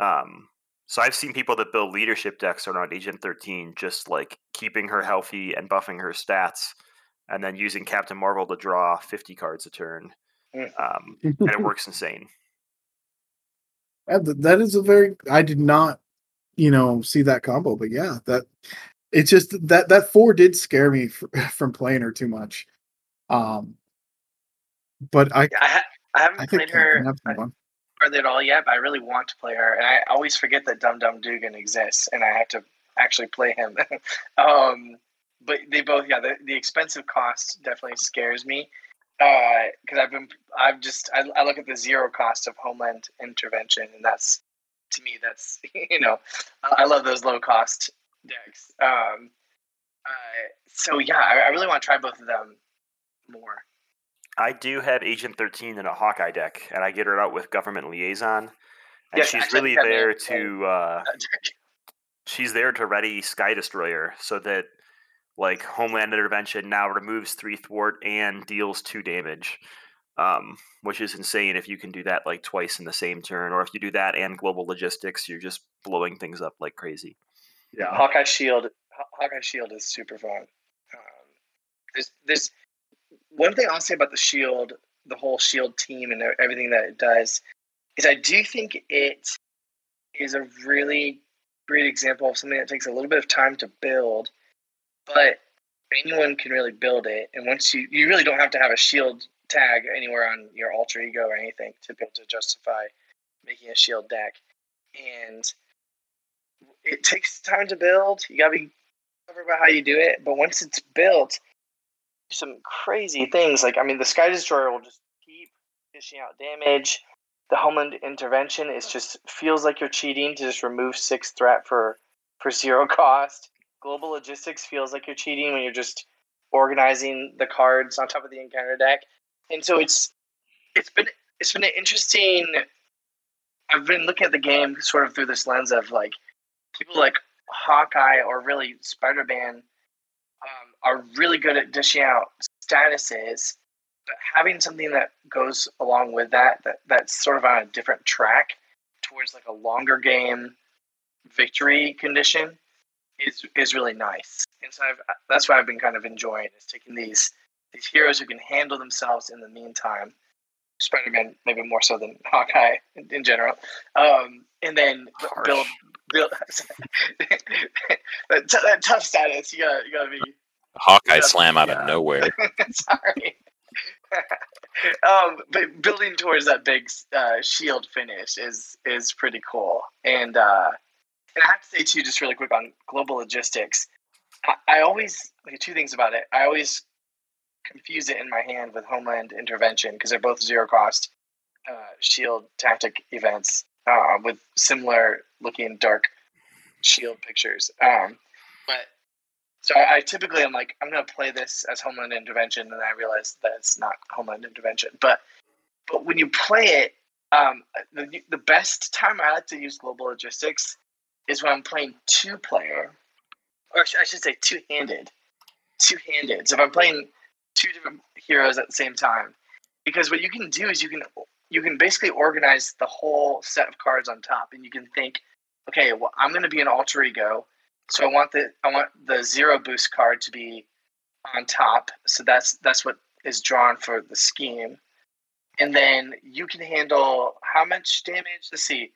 Speaker 1: Um, so I've seen people that build leadership decks around Agent 13, just like keeping her healthy and buffing her stats, and then using Captain Marvel to draw 50 cards a turn. Um, and it works insane.
Speaker 3: That is a very. I did not, you know, see that combo, but yeah, that it's just that that four did scare me f- from playing her too much. Um, but I
Speaker 4: I, ha- I haven't
Speaker 3: I
Speaker 4: played her
Speaker 3: Captain Neptune
Speaker 4: hardly at all yet, but I really want to play her, and I always forget that Dum Dum Dugan exists, and I have to actually play him. um, but they both, yeah, the, the expensive cost definitely scares me because I've been, I've just, I, I look at the zero cost of Homeland Intervention, and that's to me, that's you know, I I love those low cost decks. Um, uh, so yeah, I, I really want to try both of them more.
Speaker 1: I do have Agent 13 in a Hawkeye deck, and I get her out with Government Liaison. And
Speaker 4: Yeah,
Speaker 1: she's really
Speaker 4: think I may
Speaker 1: there to uh, she's there to ready Sky Destroyer so that like Homeland Intervention now removes three thwart and deals two damage. Um, which is insane if you can do that like twice in the same turn, or if you do that and global logistics, you're just blowing things up like crazy.
Speaker 3: Yeah.
Speaker 4: Hawkeye Shield. Hawkeye Shield is super fun. Um, there's, there's one thing I'll say about the Shield, the whole Shield team, and everything that it does, is I do think it is a really great example of something that takes a little bit of time to build, but anyone can really build it. And once you, you really don't have to have a Shield tag anywhere on your alter ego or anything to be able to justify making a Shield deck. And it takes time to build. You gotta be clever about how you do it. But once it's built, some crazy things. Like I mean, the Sky Destroyer will just keep dishing out damage. The Homeland Intervention is just feels like you're cheating to just remove six threat for for zero cost. Global Logistics feels like you're cheating when you're just organizing the cards on top of the encounter deck. And so it's it's been it's been an interesting. I've been looking at the game sort of through this lens of like people like Hawkeye or really Spider Man um, are really good at dishing out statuses, but having something that goes along with that, that that's sort of on a different track towards like a longer game victory condition is is really nice. And so I've, that's what I've been kind of enjoying is taking these these heroes who can handle themselves in the meantime. Spider Man maybe more so than Hawkeye in, in general, um, and then b- build build that, t- that tough status. You gotta you gotta be
Speaker 2: Hawkeye
Speaker 4: Yeah,
Speaker 2: slam out
Speaker 1: yeah.
Speaker 2: of nowhere.
Speaker 4: Sorry. um, but building towards that big uh, shield finish is is pretty cool, and uh, and I have to say too, just really quick on global logistics. I, I always like two things about it. I always confuse it in my hand with Homeland Intervention because they're both zero cost uh, shield tactic events uh, with similar looking dark shield pictures. Um, but so I, typically I'm like, I'm to play this as Homeland Intervention, and I realize that it's not Homeland Intervention. But but when you play it, um, the the best time I like to use Global Logistics is when I'm playing two player, or I should say two handed, two handed. So if I'm playing two different heroes at the same time, because what you can do is you can you can basically organize the whole set of cards on top, and you can think, okay, well, I'm going to be an alter ego. So I want the I want the zero boost card to be on top. So that's that's what is drawn for the scheme. And then you can handle how much damage? Let's see.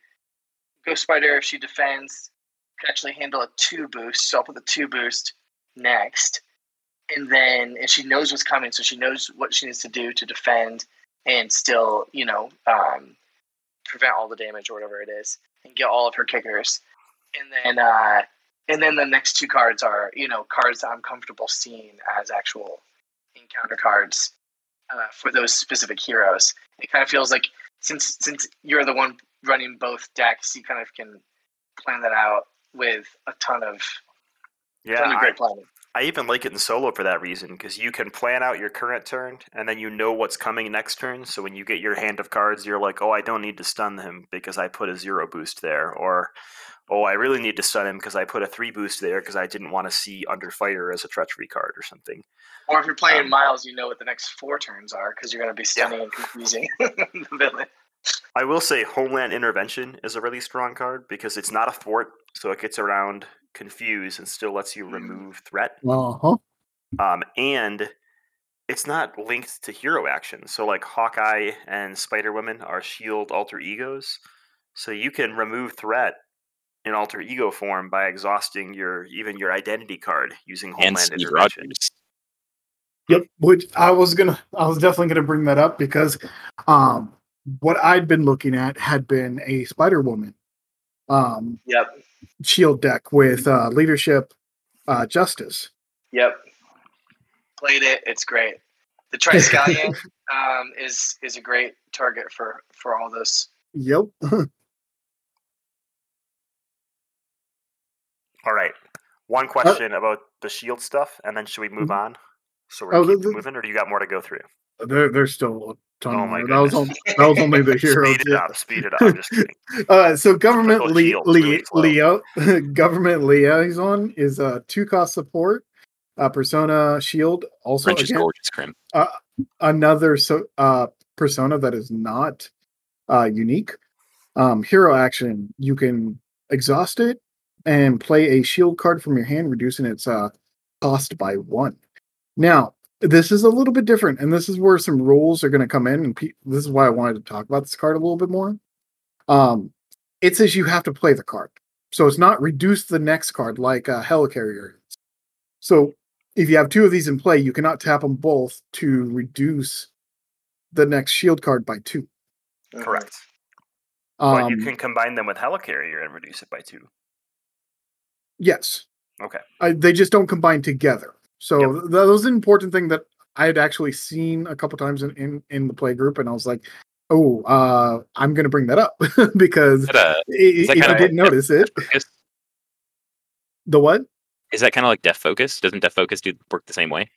Speaker 4: Ghost Spider, if she defends, can actually handle a two boost. So I'll put the two boost next. And then and she knows what's coming, so she knows what she needs to do to defend and still, you know, um, prevent all the damage or whatever it is, and get all of her kickers. And then uh and then the next two cards are you know cards that I'm comfortable seeing as actual encounter cards uh, for those specific heroes. It kind of feels like since since you're the one running both decks, you kind of can plan that out with a ton of
Speaker 1: Yeah,
Speaker 4: ton of
Speaker 1: I,
Speaker 4: planning.
Speaker 1: I even like it in solo for that reason because you can plan out your current turn and then you know what's coming next turn. So when you get your hand of cards, you're like, oh, I don't need to stun him because I put a zero boost there, or oh, I really need to stun him because I put a three boost there because I didn't want to see under fire as a treachery card or something.
Speaker 4: Or if you're playing
Speaker 1: um,
Speaker 4: Miles, you know what the next four turns are because you're going to be
Speaker 1: Yeah.
Speaker 4: stunning and confusing the villain.
Speaker 1: I will say Homeland Intervention is a really strong card because it's not a thwart, so it gets around confuse and still lets you remove threat.
Speaker 3: Uh huh.
Speaker 1: Um, and it's not linked to hero action. So like Hawkeye and Spider Woman are shield alter egos. So you can remove threat in alter ego form by exhausting your even your identity card using homeland
Speaker 2: Steve
Speaker 1: intervention.
Speaker 2: Rogers.
Speaker 3: Yep, which I was gonna, I was definitely gonna bring that up because, um, what I'd been looking at had been a Spider Woman, um,
Speaker 4: Yep.
Speaker 3: shield deck with uh, leadership, uh, justice.
Speaker 4: Yep. Played it. It's great. The Triskelion um, is is a great target for for all this.
Speaker 3: Yep.
Speaker 1: All right. One question about the shield stuff, and then should we move on? So we're
Speaker 3: Oh,
Speaker 1: keep
Speaker 3: the- the-
Speaker 1: moving, or do you got more to go through?
Speaker 3: there, there's still a ton.
Speaker 1: Oh my
Speaker 3: more. that was
Speaker 1: goodness.
Speaker 3: on, that was only the hero.
Speaker 1: Speed it up. Speed it up. I'm just kidding.
Speaker 3: Uh, so government
Speaker 1: Typical
Speaker 3: li-
Speaker 1: shields,
Speaker 3: li-
Speaker 1: really.
Speaker 3: Leo government liaison is a uh, two cost support. Uh, persona shield also
Speaker 2: French
Speaker 3: again,
Speaker 2: gorgeous, Crim.
Speaker 3: another so uh persona that is not uh unique. Um, hero action you can exhaust it and play a shield card from your hand, reducing its uh cost by one. Now this is a little bit different, and this is where some rules are going to come in, and pe- this is why I wanted to talk about this card a little bit more. Um, it says you have to play the card, so it's not reduce the next card like a Helicarrier. is. So if you have two of these in play, you cannot tap them both to reduce the next shield card by two.
Speaker 1: Correct.
Speaker 3: Um,
Speaker 1: but you can combine them with Helicarrier and reduce it by two.
Speaker 3: Yes,
Speaker 1: Okay.
Speaker 3: I, they just don't combine together. So
Speaker 1: Yep.
Speaker 3: th- that was an important thing that I had actually seen a couple times in, in, in the play group, and I was like, "Oh, uh, I'm going to bring that up because
Speaker 2: Is that, a,
Speaker 3: i-
Speaker 2: that
Speaker 3: if you didn't
Speaker 2: like
Speaker 3: notice it,
Speaker 2: focus?
Speaker 3: the what?
Speaker 2: Is that kind of like Def Focus? Doesn't Def Focus do work the same way?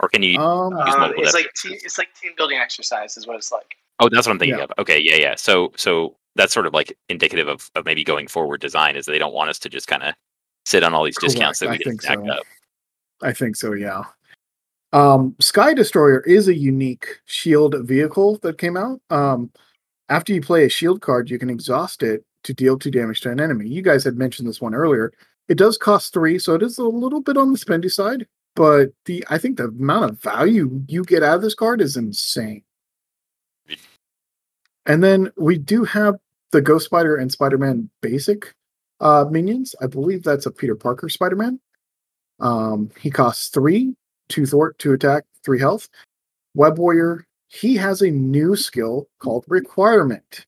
Speaker 2: Or can you?
Speaker 3: Um,
Speaker 2: Use
Speaker 4: Um, it's like team, it's like team building exercise is what it's like.
Speaker 2: oh, that's what I'm thinking
Speaker 3: yeah.
Speaker 2: of. Okay, yeah, yeah. So, so that's sort of like indicative of, of maybe going forward design is they don't want us to just kind of sit on all these discounts that we
Speaker 3: I think
Speaker 2: stacked
Speaker 3: so.
Speaker 2: up.
Speaker 3: I think so, yeah. Um, Sky Destroyer is a unique shield vehicle that came out. Um, after you play a shield card, you can exhaust it to deal two damage to an enemy. You guys had mentioned this one earlier. It does cost three, so it is a little bit on the spendy side. But the I think the amount of value you get out of this card is insane. And then we do have the Ghost Spider and Spider Man basic uh, minions. I believe that's a Peter Parker Spider Man. Um, he costs three, two thwart, two attack, three health. Web Warrior, he has a new skill called Requirement.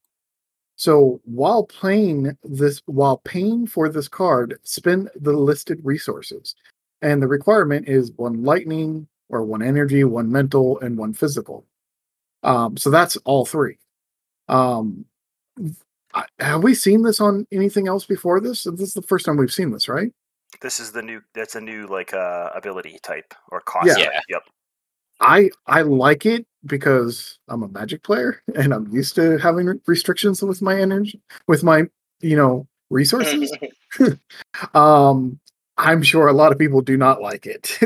Speaker 3: So while playing this, while paying for this card, spend the listed resources. And the requirement is one lightning, or one energy, one mental, and one physical. Um, so that's all three. Um, have we seen this on anything else before this? This is the first time we've seen this, right?
Speaker 1: This is the new. That's a new like uh, ability type or cost.
Speaker 3: Yeah.
Speaker 1: Yep.
Speaker 3: I I like it because I'm a magic player and I'm used to having re- restrictions with my energy, with my you know resources. um, I'm sure a lot of people do not like it.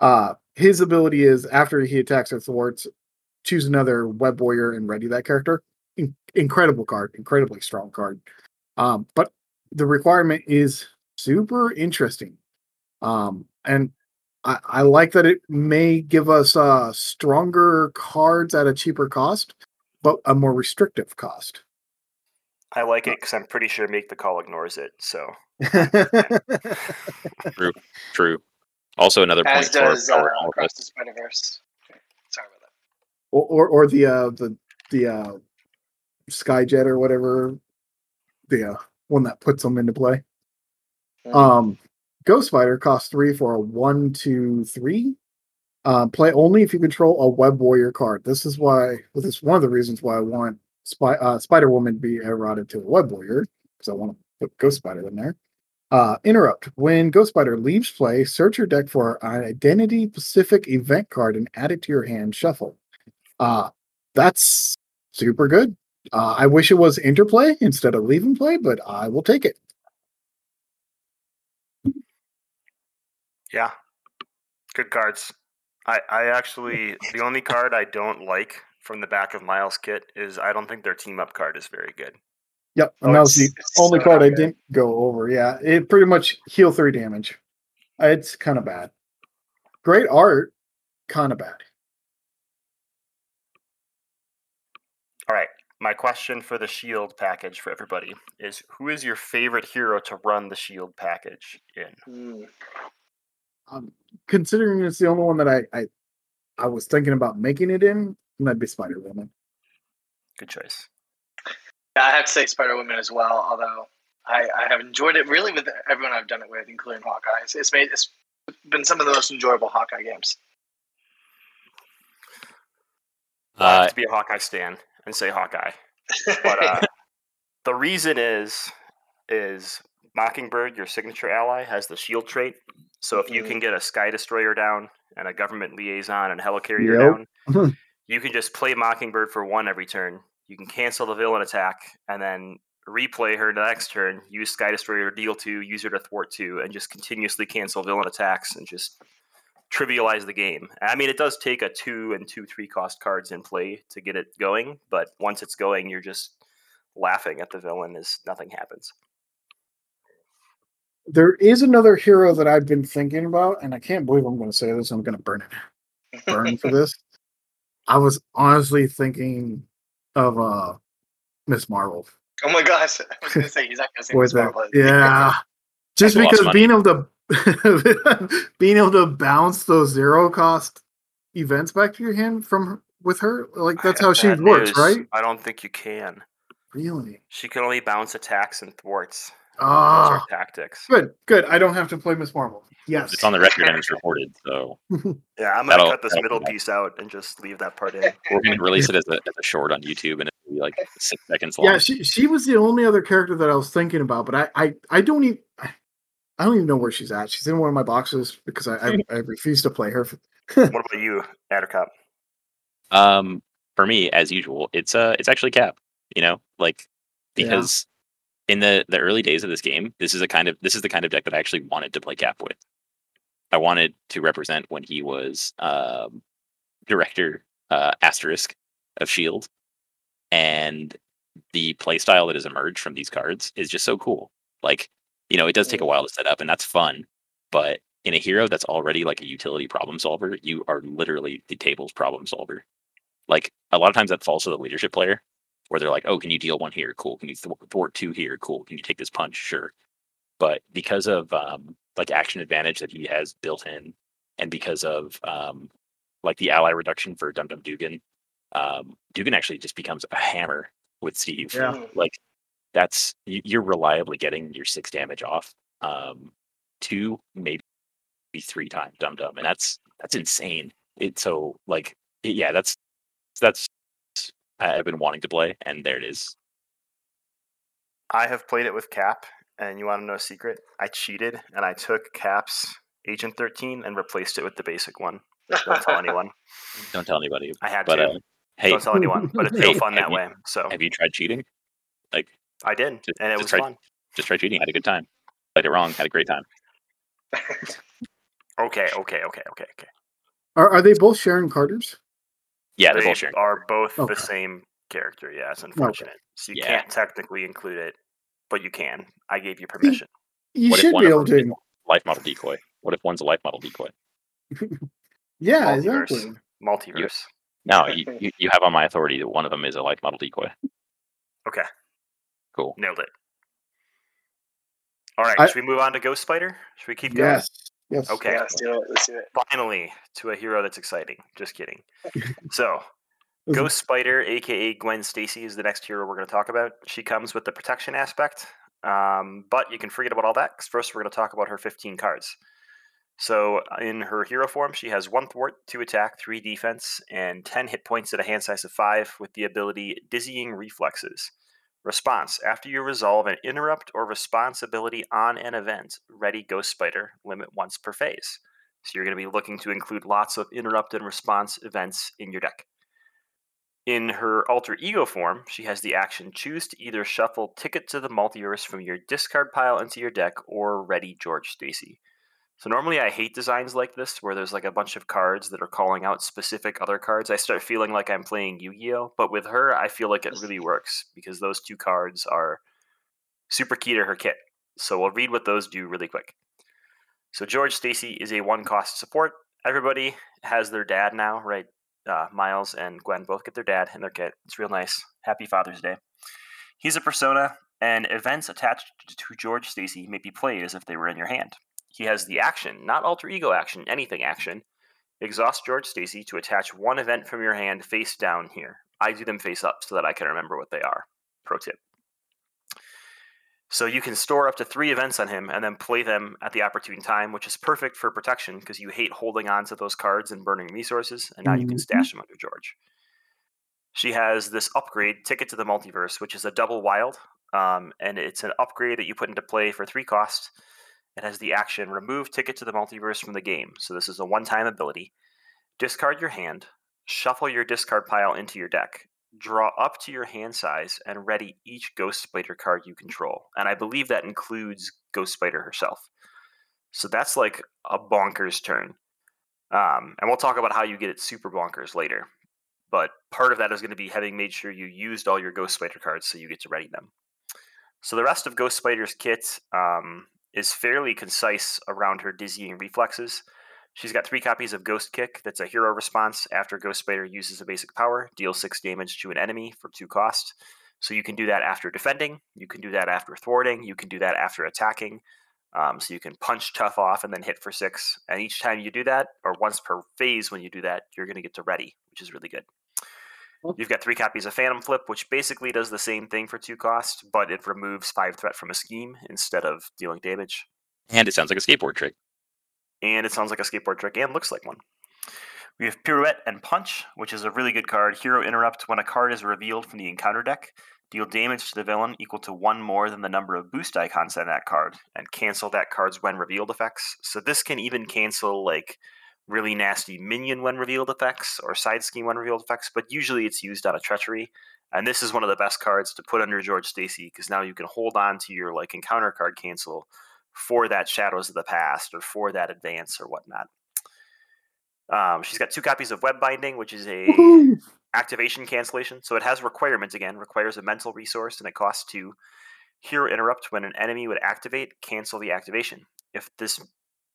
Speaker 3: uh, his ability is after he attacks or thwarts, choose another web warrior and ready that character. In- incredible card, incredibly strong card. Um, but the requirement is super interesting. Um, and I, I like that it may give us uh, stronger cards at a cheaper cost, but a more restrictive cost.
Speaker 1: I like it because I'm pretty sure Make the Call ignores it. So
Speaker 2: True. true. Also, another point
Speaker 4: As
Speaker 2: for,
Speaker 4: does uh,
Speaker 2: for all of
Speaker 4: Across the Spider Verse. Sorry about that.
Speaker 3: or, or or the uh the the uh skyjet or whatever the uh, one that puts them into play
Speaker 4: Mhm.
Speaker 3: um ghost spider costs three for a one two three uh, play only if you control a web warrior card this is why well, this is one of the reasons why i want Spy, uh, spider woman to be eroded to a web warrior because i want to put ghost spider in there uh, interrupt. When Ghost Spider leaves play, search your deck for an identity specific event card and add it to your hand shuffle. Uh, that's super good. Uh, I wish it was interplay instead of leaving play, but I will take it.
Speaker 1: yeah, good cards. I I actually the only card I don't like from the back of Miles' kit is I don't think their team up card is very good.
Speaker 3: Yep,
Speaker 4: Oh,
Speaker 3: and that was the only
Speaker 4: so
Speaker 3: card I didn't go over. Yeah, it pretty much heal three damage. It's kind of bad. Great art, kind of bad.
Speaker 1: All right, my question for the shield package for everybody is who is your favorite hero to run the shield package in?
Speaker 4: Mm.
Speaker 3: Um, considering it's the only one that I, I I was thinking about making it in, that'd be Spider Woman.
Speaker 1: Good choice.
Speaker 4: Yeah, I have to say Spider Woman as well. Although I, I have enjoyed it really with everyone I've done it with, including Hawkeye. It's, it's made it's been some of the most enjoyable Hawkeye games.
Speaker 1: I have
Speaker 2: Uh,
Speaker 1: to be a Hawkeye stan and say Hawkeye. But uh, the reason is is Mockingbird, your signature ally, has the shield trait. So if you can get a Sky Destroyer down and a government liaison and helicarrier
Speaker 3: Yep.
Speaker 1: down, you can just play Mockingbird for one every turn. You can cancel the villain attack and then replay her the next turn, use Sky Destroyer to deal two, use her to thwart two, and just continuously cancel villain attacks and just trivialize the game. I mean, it does take a two and two three cost cards in play to get it going, but once it's going, you're just laughing at the villain as nothing happens.
Speaker 3: There is another hero that I've been thinking about, and I can't believe I'm going to say this. I'm going to burn it, burn for this. I was honestly thinking of uh Miss Marvel.
Speaker 4: oh my gosh! I was gonna say he's not gonna say Miss. Marvel.
Speaker 3: Yeah, just
Speaker 2: That's a lot of
Speaker 3: because
Speaker 2: money.
Speaker 3: being able to being able to bounce those zero cost events back to your hand from her, with her, like that's
Speaker 1: I
Speaker 3: how
Speaker 1: have
Speaker 3: she
Speaker 1: bad
Speaker 3: works,
Speaker 1: news.
Speaker 3: right?
Speaker 1: I don't think you can.
Speaker 3: Really?
Speaker 1: She can only bounce attacks and thwarts. Those
Speaker 3: Ah,
Speaker 1: are tactics.
Speaker 3: good, good. I don't have to play Miss Marvel. Yes,
Speaker 2: it's on the record and it's reported, so
Speaker 1: Yeah, I'm gonna cut this middle
Speaker 2: out.
Speaker 1: piece out and just leave that part in.
Speaker 2: we're going to release it as a, as a short on YouTube, and it'll be like six seconds long.
Speaker 3: Yeah, she she was the only other character that I was thinking about, but I I, I don't even I don't even know where she's at. She's in one of my boxes because I I, I refuse to play her.
Speaker 1: what about you, Addercop?
Speaker 2: Um, for me, as usual, it's uh, it's actually Cap. You know, like
Speaker 3: Yeah.
Speaker 2: because in the the early days of this game, this is a kind of this is the kind of deck that I actually wanted to play Cap with. I wanted to represent when he was um, director uh, asterisk of Shield, and the playstyle that has emerged from these cards is just so cool. Like, you know, it does take a while to set up, and that's fun. But in a hero that's already like a utility problem solver, you are literally the table's problem solver. Like a lot of times that falls to the leadership player, where they're like, "Oh, can you deal one here? Cool. Can you thwart two here? Cool. Can you take this punch? Sure." But because of um, like action advantage that he has built in, and because of um, like the ally reduction for Dum Dum Dugan, um, Dugan actually just becomes a hammer with Steve.
Speaker 3: Yeah.
Speaker 2: Like that's you- you're reliably getting your six damage off. Um, two maybe three times Dum Dum, and that's that's insane. It so like it- yeah, that's that's I've been wanting to play, and there it is.
Speaker 1: I have played it with Cap, and you want to know a secret? I cheated and I took Cap's Agent 13 and replaced it with the basic one. Don't tell anyone.
Speaker 2: Don't tell anybody.
Speaker 1: I had
Speaker 2: But
Speaker 1: to.
Speaker 2: uh, hey,
Speaker 1: Don't tell anyone. But it's still
Speaker 2: Hey,
Speaker 1: fun that
Speaker 2: you-
Speaker 1: way. So
Speaker 2: have you tried cheating? Like,
Speaker 1: I did,
Speaker 2: just-
Speaker 1: and it was
Speaker 2: try-
Speaker 1: fun.
Speaker 2: just try cheating. Had a good time. Played it wrong. Had a great time.
Speaker 1: Okay, okay, okay, okay, okay.
Speaker 3: Are are they both Sharon Carter's?
Speaker 2: Yeah, they're
Speaker 1: they
Speaker 2: both sharing.
Speaker 1: are both
Speaker 3: Okay.
Speaker 1: the same character. Yeah, it's unfortunate. So you
Speaker 2: Yeah.
Speaker 1: can't technically include it, but you can. I gave you permission.
Speaker 3: You
Speaker 2: What if
Speaker 3: should
Speaker 2: one
Speaker 3: be able to.
Speaker 2: Life model decoy. What if one's a life model decoy?
Speaker 3: Yeah,
Speaker 1: Multiverse.
Speaker 3: exactly.
Speaker 1: Multiverse.
Speaker 2: No, you, you, you have on my authority that one of them is a life model decoy.
Speaker 1: Okay,
Speaker 2: Cool.
Speaker 1: nailed it. All right,
Speaker 3: I-
Speaker 1: should we move on to Ghost Spider? Should we keep going?
Speaker 3: Yes. Yes.
Speaker 1: Okay.
Speaker 4: Yeah, let's do it. Let's do it.
Speaker 1: Finally, to a hero that's exciting. Just kidding. So. Ghost Spider, aka Gwen Stacy, is the next hero we're going to talk about. She comes with the protection aspect, um, but you can forget about all that because first we're going to talk about her 15 cards. So, in her hero form, she has one thwart, two attack, three defense, and 10 hit points at a hand size of five with the ability Dizzying Reflexes. Response After you resolve an interrupt or responsibility on an event, ready Ghost Spider, limit once per phase. So you're going to be looking to include lots of interrupt and response events in your deck. In her alter ego form, she has the action choose to either shuffle Ticket to the Multiverse from your discard pile into your deck or ready George Stacy. So normally I hate designs like this where there's like a bunch of cards that are calling out specific other cards. I start feeling like I'm playing Yu-Gi-Oh, but with her I feel like it really works because those two cards are super key to her kit. So we'll read what those do really quick. So George Stacy is a one cost support. Everybody has their dad now, right? Uh, Miles and Gwen both get their dad in their kit. It's real nice. Happy Father's Day. He's a persona, and events attached to George Stacy may be played as if they were in your hand. He has the action, not alter ego action, anything action. Exhaust George Stacy to attach one event from your hand face down here. I do them face up so that I can remember what they are. Pro tip. So you can store up to three events on him and then play them at the opportune time, which is perfect for protection because you hate holding on to those cards and burning resources, and now you can
Speaker 3: Mhm.
Speaker 1: stash them under George. She has this upgrade, Ticket to the Multiverse, which is a double wild, um, and it's an upgrade that you put into play for three cost. It has the action Remove Ticket to the Multiverse from the game. So this is a one time ability. Discard your hand, shuffle your discard pile into your deck, draw up to your hand size, and ready each Ghost Spider card you control. And I believe that includes Ghost Spider herself. So that's like a bonkers turn. Um, and we'll talk about how you get it super bonkers later. But part of that is going to be having made sure you used all your Ghost Spider cards so you get to ready them. So the rest of Ghost Spider's kit um, is fairly concise around her dizzying reflexes. She's got three copies of Ghost Kick. That's a hero response after Ghost Spider uses a basic power, deal six damage to an enemy for two cost. So you can do that after defending. You can do that after thwarting. You can do that after attacking. Um, so you can punch tough off and then hit for six. And each time you do that, or once per phase when you do that, you're going to get to ready, which is really good. You've got three copies of Phantom Flip, which basically does the same thing for two cost, but it removes five threat from a scheme instead of dealing damage.
Speaker 2: And it sounds like a skateboard trick.
Speaker 1: And it sounds like a skateboard trick and looks like one. We have Pirouette and Punch, which is a really good card. Hero Interrupt. When a card is revealed from the encounter deck, deal damage to the villain equal to one more than the number of boost icons on that card, and cancel that card's when revealed effects. So this can even cancel like really nasty minion when revealed effects or side scheme when revealed effects, but usually it's used on a treachery. And this is one of the best cards to put under George Stacy because now you can hold on to your like encounter card cancel for that Shadows of the Past or for that advance or whatnot. Um, she's got two copies of Web Binding, which is a
Speaker 3: Woohoo!
Speaker 1: activation cancellation. So it has requirements again, requires a mental resource, and it costs two. Hero interrupt when an enemy would activate, cancel the activation. If this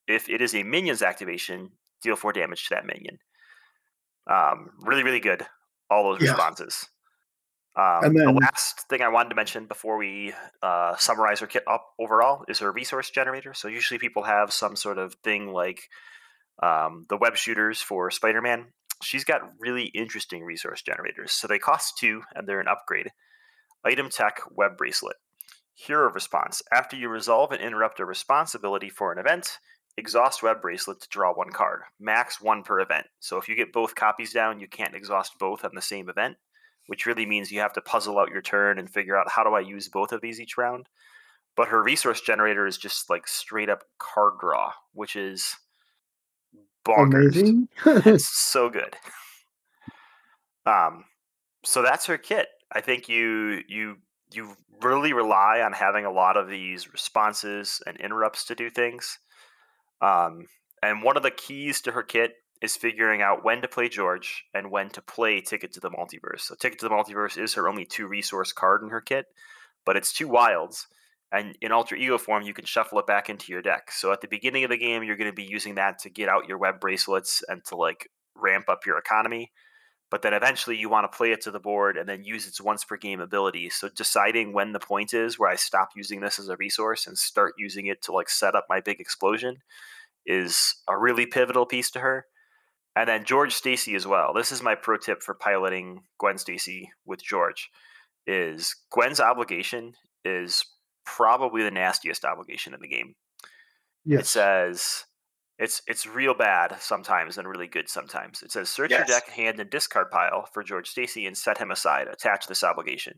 Speaker 1: if it is a minion's activation, deal four damage to that minion. Um, really, really good. All those
Speaker 3: Yeah.
Speaker 1: responses. Um,
Speaker 3: And
Speaker 1: the last thing I wanted to mention before we uh, summarize her kit up overall is her resource generator. So usually people have some sort of thing like um, the web shooters for Spider-Man. She's got really interesting resource generators. So they cost two, and they're an upgrade. Item Tech Web Bracelet. Hero Response. After you resolve and interrupt a responsibility for an event, exhaust Web Bracelet to draw one card. Max one per event. So if you get both copies down, you can't exhaust both on the same event, which really means you have to puzzle out your turn and figure out how do I use both of these each round. But her resource generator is just like straight up card draw, which is bonkers
Speaker 3: Amazing.
Speaker 1: it's so good. Um, so that's her kit. I think you you you really rely on having a lot of these responses and interrupts to do things. Um, and one of the keys to her kit is figuring out when to play George and when to play Ticket to the Multiverse. So Ticket to the Multiverse is her only two resource card in her kit, but it's two wilds. And in alter ego form, you can shuffle it back into your deck. So at the beginning of the game, you're going to be using that to get out your web bracelets and to like ramp up your economy. But then eventually you want to play it to the board and then use its once per game ability. So deciding when the point is where I stop using this as a resource and start using it to like set up my big explosion is a really pivotal piece to her. And then George Stacy as well. This is my pro tip for piloting Gwen Stacy with George is Gwen's obligation is probably the nastiest obligation in the game.
Speaker 3: Yes.
Speaker 1: It says it's it's real bad sometimes and really good sometimes. It says search your deck, hand, and discard pile for George Stacy and set him aside. Attach this obligation.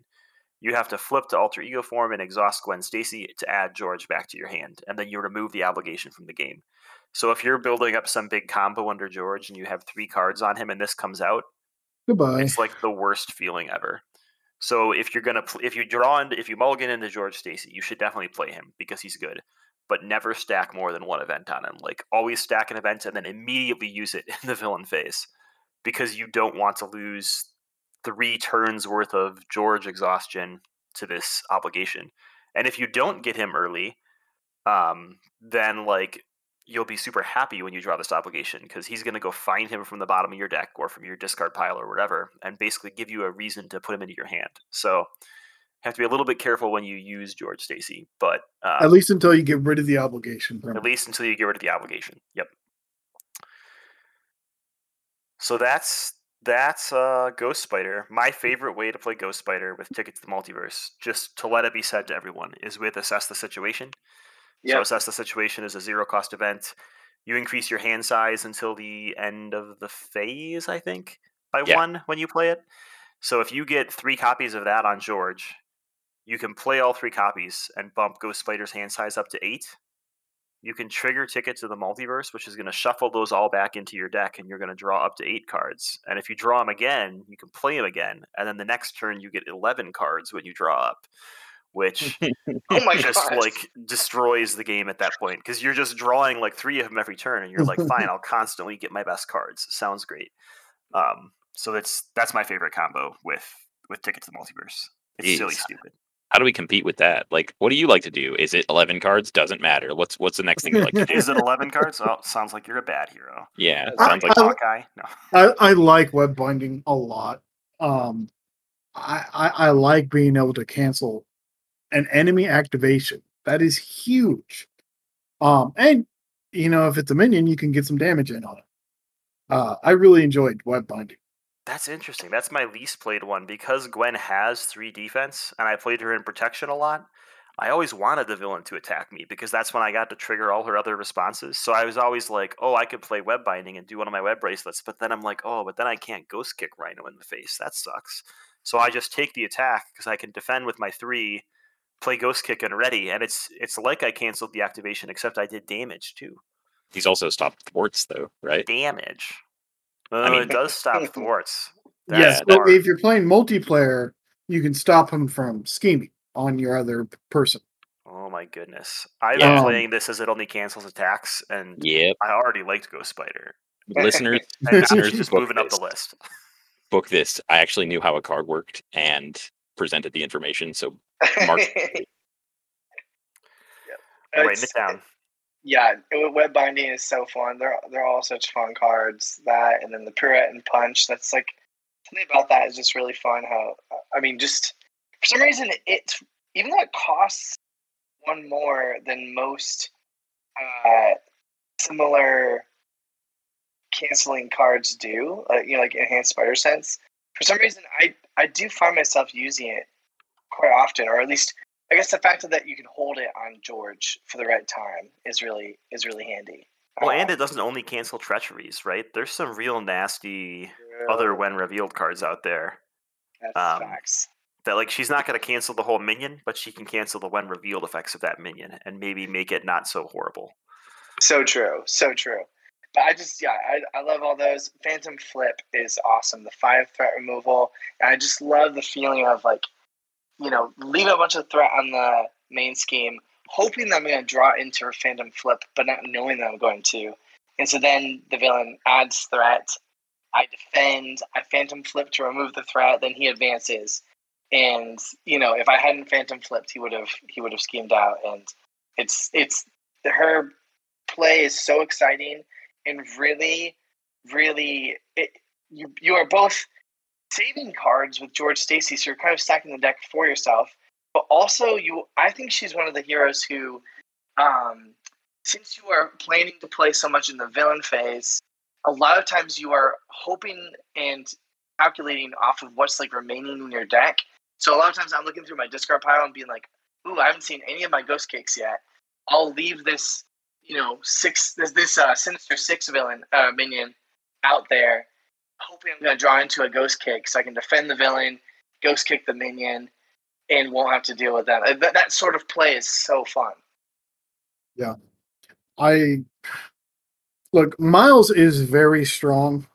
Speaker 1: You have to flip to alter ego form and exhaust Gwen Stacy to add George back to your hand, and then you remove the obligation from the game. So if you're building up some big combo under George and you have three cards on him and this comes out,
Speaker 3: Goodbye.
Speaker 1: it's like the worst feeling ever. So if you're gonna if you draw into if you mulligan into George Stacy, you should definitely play him because he's good. But never stack more than one event on him. Like always stack an event and then immediately use it in the villain phase. Because you don't want to lose three turns worth of George exhaustion to this obligation. And if you don't get him early, um, then like you'll be super happy when you draw this obligation because he's going to go find him from the bottom of your deck or from your discard pile or whatever, and basically give you a reason to put him into your hand. So have to be a little bit careful when you use George Stacy, but um,
Speaker 3: At least until you get rid of the obligation. from
Speaker 1: at least until you get rid of the obligation. Yep. So that's that's uh, Ghost Spider. My favorite way to play Ghost Spider with Ticket to the Multiverse, just to let it be said to everyone, is with Assess the Situation. So Assess the Situation is a zero cost event. You increase your hand size until the end of the phase, I think, by
Speaker 2: Yeah.
Speaker 1: one when you play it. So if you get three copies of that on George, you can play all three copies and bump Ghost Spider's hand size up to eight. You can trigger Ticket to the Multiverse, which is going to shuffle those all back into your deck, and you're going to draw up to eight cards. And if you draw them again, you can play them again. And then the next turn, you get 11 cards when you draw up, which
Speaker 4: Oh my
Speaker 1: just
Speaker 4: god!
Speaker 1: like destroys the game at that point because you're just drawing like three of them every turn, and you're like, fine, I'll constantly get my best cards. Sounds great. Um, so that's that's my favorite combo with with Ticket to the Multiverse. It's silly stupid.
Speaker 2: How do we compete with that? Like, what do you like to do? Is it eleven cards? Doesn't matter. What's what's the next thing you like to do?
Speaker 1: Is it 11 cards? Oh, sounds like you're a bad hero.
Speaker 2: Yeah,
Speaker 4: I-
Speaker 2: sounds like
Speaker 3: I-
Speaker 1: Hawkeye? No.
Speaker 3: I, I like web binding a lot. Um, I, I I like being able to cancel an enemy activation. That is huge. Um, and you know if it's a minion, you can get some damage in on it. Uh, I really enjoyed web binding.
Speaker 1: That's interesting. That's my least played one because Gwen has three defense, and I played her in protection a lot. I always wanted the villain to attack me because that's when I got to trigger all her other responses. So I was always like, "Oh, I could play web binding and do one of my web bracelets," but then I'm like, "Oh, but then I can't ghost kick Rhino in the face. That sucks." So I just take the attack because I can defend with my three, play ghost kick and ready, and it's it's like I canceled the activation except I did damage too.
Speaker 2: he's also stopped thwarts though, right?
Speaker 1: Damage. Oh,
Speaker 2: mean-
Speaker 1: it does stop thwarts.
Speaker 3: yes,
Speaker 1: That's
Speaker 3: but
Speaker 1: smart.
Speaker 3: if you're playing multiplayer, you can stop him from scheming on your other person.
Speaker 1: Oh my goodness. I've
Speaker 2: Yeah.
Speaker 1: been um playing this as it only cancels attacks, and
Speaker 2: Yep.
Speaker 1: I already liked Ghost Spider.
Speaker 2: Listeners,
Speaker 1: And this
Speaker 2: listeners,
Speaker 1: is just
Speaker 2: book
Speaker 1: moving up the list.
Speaker 2: Book this. I actually knew how a card worked and presented the information. So Mark-
Speaker 1: I'm writing it down.
Speaker 4: Yeah, web binding is so fun. They're they're all such fun cards. That and then the pirouette and punch. That's like something about that is just really fun. How I mean, just for some reason, it's even though it costs one more than most uh, similar canceling cards do, uh, you know, like enhanced spider sense. For some reason, I I do find myself using it quite often, or at least I guess the fact that you can hold it on George for the right time is really is really handy.
Speaker 1: Well,
Speaker 4: Uh,
Speaker 1: and it doesn't only cancel treacheries, right? There's some real nasty other when revealed cards out there
Speaker 4: that's
Speaker 1: um,
Speaker 4: facts.
Speaker 1: that, like, she's not going to cancel the whole minion, but she can cancel the when revealed effects of that minion and maybe make it not so horrible.
Speaker 4: So true, so true. But I just yeah, I, I love all those. Phantom Flip is awesome. The five threat removal, and I just love the feeling of like, you know, leave a bunch of threat on the main scheme, hoping that I'm going to draw into her Phantom Flip, but not knowing that I'm going to. And so then the villain adds threat. I defend. I Phantom Flip to remove the threat. Then he advances, and you know, if I hadn't Phantom Flipped, he would have he would have schemed out. And it's it's her play is so exciting and really, really, it, you you are both saving cards with George Stacy, so you're kind of stacking the deck for yourself. But also, you I think she's one of the heroes who, um, since you are planning to play so much in the villain phase, a lot of times you are hoping and calculating off of what's like remaining in your deck. So a lot of times I'm looking through my discard pile and being like, "Ooh, I haven't seen any of my ghost kicks yet. I'll leave this you know six this this uh, sinister six villain uh, minion out there, hoping I'm going to draw into a ghost kick so I can defend the villain, ghost kick the minion, and won't have to deal with that. That, that sort of play is so fun. Yeah.
Speaker 3: I look, Miles is very strong.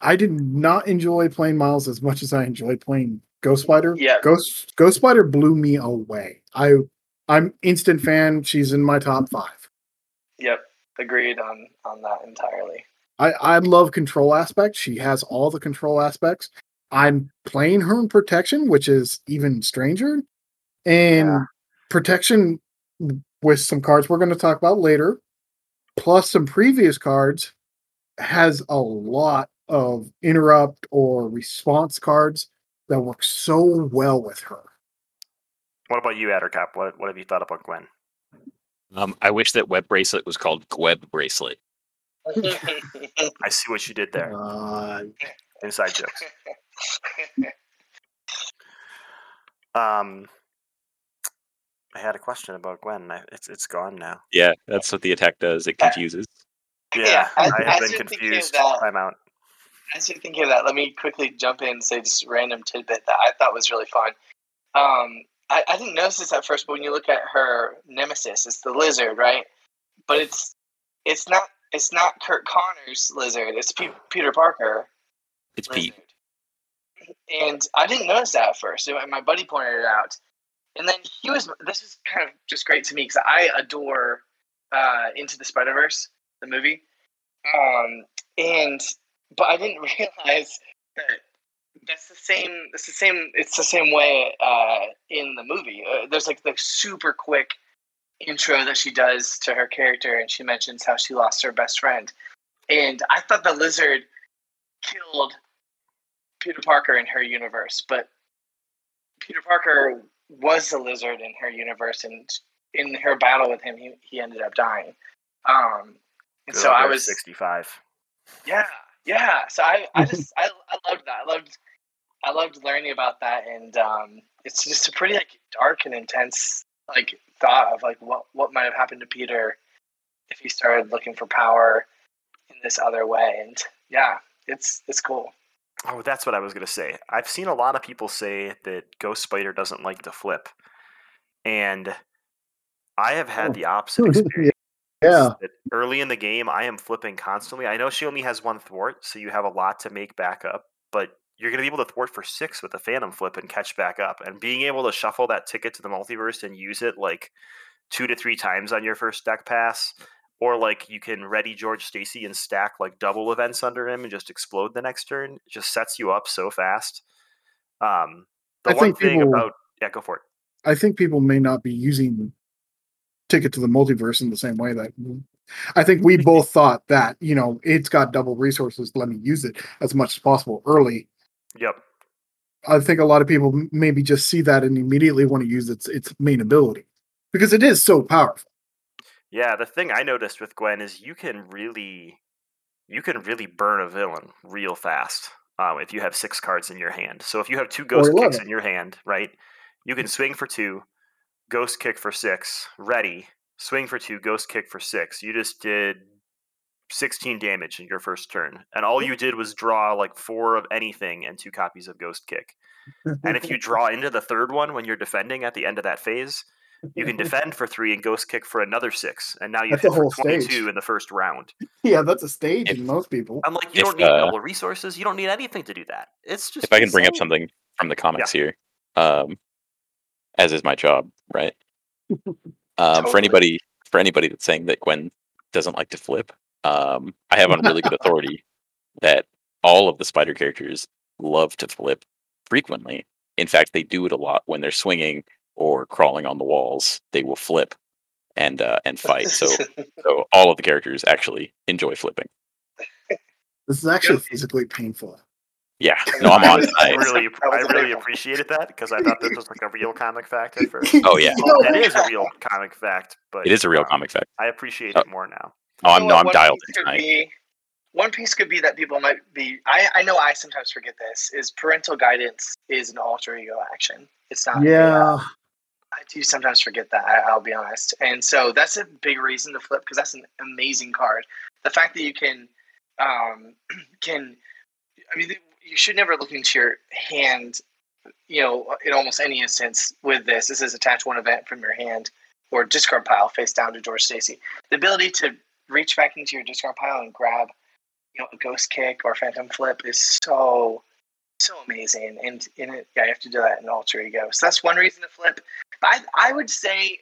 Speaker 3: I did not enjoy playing Miles as much as I enjoyed playing Ghost Spider.
Speaker 4: Yeah.
Speaker 3: Ghost Ghost Spider blew me away. I I'm instant fan. She's in my top five.
Speaker 4: Yep, agreed on on that entirely.
Speaker 3: I, I love control aspects. She has all the control aspects. I'm playing her in protection, which is even stranger. And
Speaker 4: Yeah.
Speaker 3: protection with some cards we're going to talk about later plus some previous cards, has a lot of interrupt or response cards that work so well with her.
Speaker 1: What about you, Addercap? What what have you thought about Gwen?
Speaker 2: Um, I wish that web bracelet was called Gweb bracelet.
Speaker 1: I see what you did there.
Speaker 3: Uh,
Speaker 1: Inside jokes. Um, I had a question about Gwen. I, it's it's gone now.
Speaker 2: Yeah, that's what the attack does. It confuses.
Speaker 1: Yeah,
Speaker 4: Yeah, as-
Speaker 1: I have been
Speaker 4: you're thinking of
Speaker 1: confused.
Speaker 4: that-
Speaker 1: I'm out.
Speaker 4: As you're thinking of that, let me quickly jump in and say just a random tidbit that I thought was really fun. Um, I, I didn't notice this at first, but when you look at her nemesis, it's the lizard, right? But it's it's not it's not Curt Connors' lizard. It's Pe- Peter Parker.
Speaker 2: It's Pete.
Speaker 4: And I didn't notice that at first. and My buddy pointed it out, and then he was. This is kind of just great to me because I adore uh, Into the Spider Verse, the movie. Um, and but I didn't realize that that's the same. It's the same. It's the same way uh, in the movie. Uh, there's like the super quick intro that she does to her character, and she mentions how she lost her best friend. And I thought the lizard killed Peter Parker in her universe, but Peter Parker was the lizard in her universe, and in her battle with him, he, he ended up dying. Um, and
Speaker 1: Good
Speaker 4: so I was
Speaker 1: 65.
Speaker 4: yeah, yeah. So I, I just I, I loved that. I loved I loved learning about that, and um, it's just a pretty like dark and intense like thought of like what what might have happened to Peter if he started looking for power in this other way. And yeah, it's it's cool.
Speaker 1: Oh, that's what I was gonna say. I've seen a lot of people say that Ghost Spider doesn't like to flip, and I have had
Speaker 3: Oh.
Speaker 1: the opposite experience.
Speaker 3: yeah.
Speaker 1: early in the game, I am flipping constantly. I know she only has one thwart, so you have a lot to make back up, but you're going to be able to thwart for six with a Phantom flip and catch back up. And being able to shuffle that ticket to the multiverse and use it like two to three times on your first deck pass, or like you can ready George Stacy and stack like double events under him and just explode the next turn, it just sets you up so fast. Um, the
Speaker 3: I
Speaker 1: one thing
Speaker 3: people-
Speaker 1: about yeah, go for it.
Speaker 3: I think people may not be using Ticket to the Multiverse in the same way that I think we both thought that, you know, it's got double resources, let me use it as much as possible early.
Speaker 1: Yep.
Speaker 3: I think a lot of people maybe just see that and immediately want to use its its main ability because it is so powerful.
Speaker 1: Yeah, the thing I noticed with Gwen is you can really, you can really burn a villain real fast um, if you have six cards in your hand. So if you have two ghost kicks
Speaker 3: 11.
Speaker 1: in your hand, right, you can swing for two, ghost kick for six, ready, swing for two, ghost kick for six. You just did 16 damage in your first turn, and all you did was draw like four of anything and two copies of ghost kick. And if you draw into the third one when you're defending at the end of that phase, you can defend for three and ghost kick for another six, and now you
Speaker 3: That's
Speaker 1: hit for 22
Speaker 3: stage.
Speaker 1: in the first round.
Speaker 3: yeah, that's a stage
Speaker 2: If-
Speaker 3: in most people.
Speaker 1: I'm like, you
Speaker 2: If,
Speaker 1: don't need
Speaker 2: uh,
Speaker 1: double resources. You don't need anything to do that. It's just
Speaker 2: if I can bring up something from the comics here, um, as is my job, right? Um,
Speaker 4: Totally.
Speaker 2: For anybody, for anybody that's saying that Gwen doesn't like to flip, um, I have on really good authority that all of the spider characters love to flip frequently. In fact, they do it a lot when they're swinging or crawling on the walls. They will flip and uh, and fight. So, so all of the characters actually enjoy flipping.
Speaker 3: This is actually
Speaker 4: Yep.
Speaker 3: physically painful.
Speaker 2: Yeah, no, I'm on.
Speaker 1: I
Speaker 2: I,
Speaker 1: really, I really appreciated that because I thought this was like a real comic fact at first.
Speaker 2: Oh, yeah.
Speaker 3: No,
Speaker 1: It is a real comic fact, but
Speaker 2: it is a real
Speaker 1: um,
Speaker 2: comic fact.
Speaker 1: I appreciate
Speaker 2: Uh,
Speaker 1: it more now.
Speaker 2: Oh, I'm no, I'm
Speaker 4: one
Speaker 2: dialed
Speaker 4: piece
Speaker 2: in
Speaker 4: could
Speaker 2: tonight.
Speaker 4: be- One piece could be that people might be. I, I know I sometimes forget this. Is parental guidance is an alter ego action. It's not.
Speaker 3: Yeah.
Speaker 4: I do sometimes forget that. I, I'll be honest, and so that's a big reason to flip because that's an amazing card. The fact that you can, um, can, I mean, you should never look into your hand. You know, in almost any instance with this, this is attach one event from your hand or discard pile face down to George Stacy. The ability to reach back into your discard pile and grab, you know, a ghost kick or phantom flip is so so amazing. And in it, yeah, you have to do that in alter ego. So that's one reason to flip. But I, I would say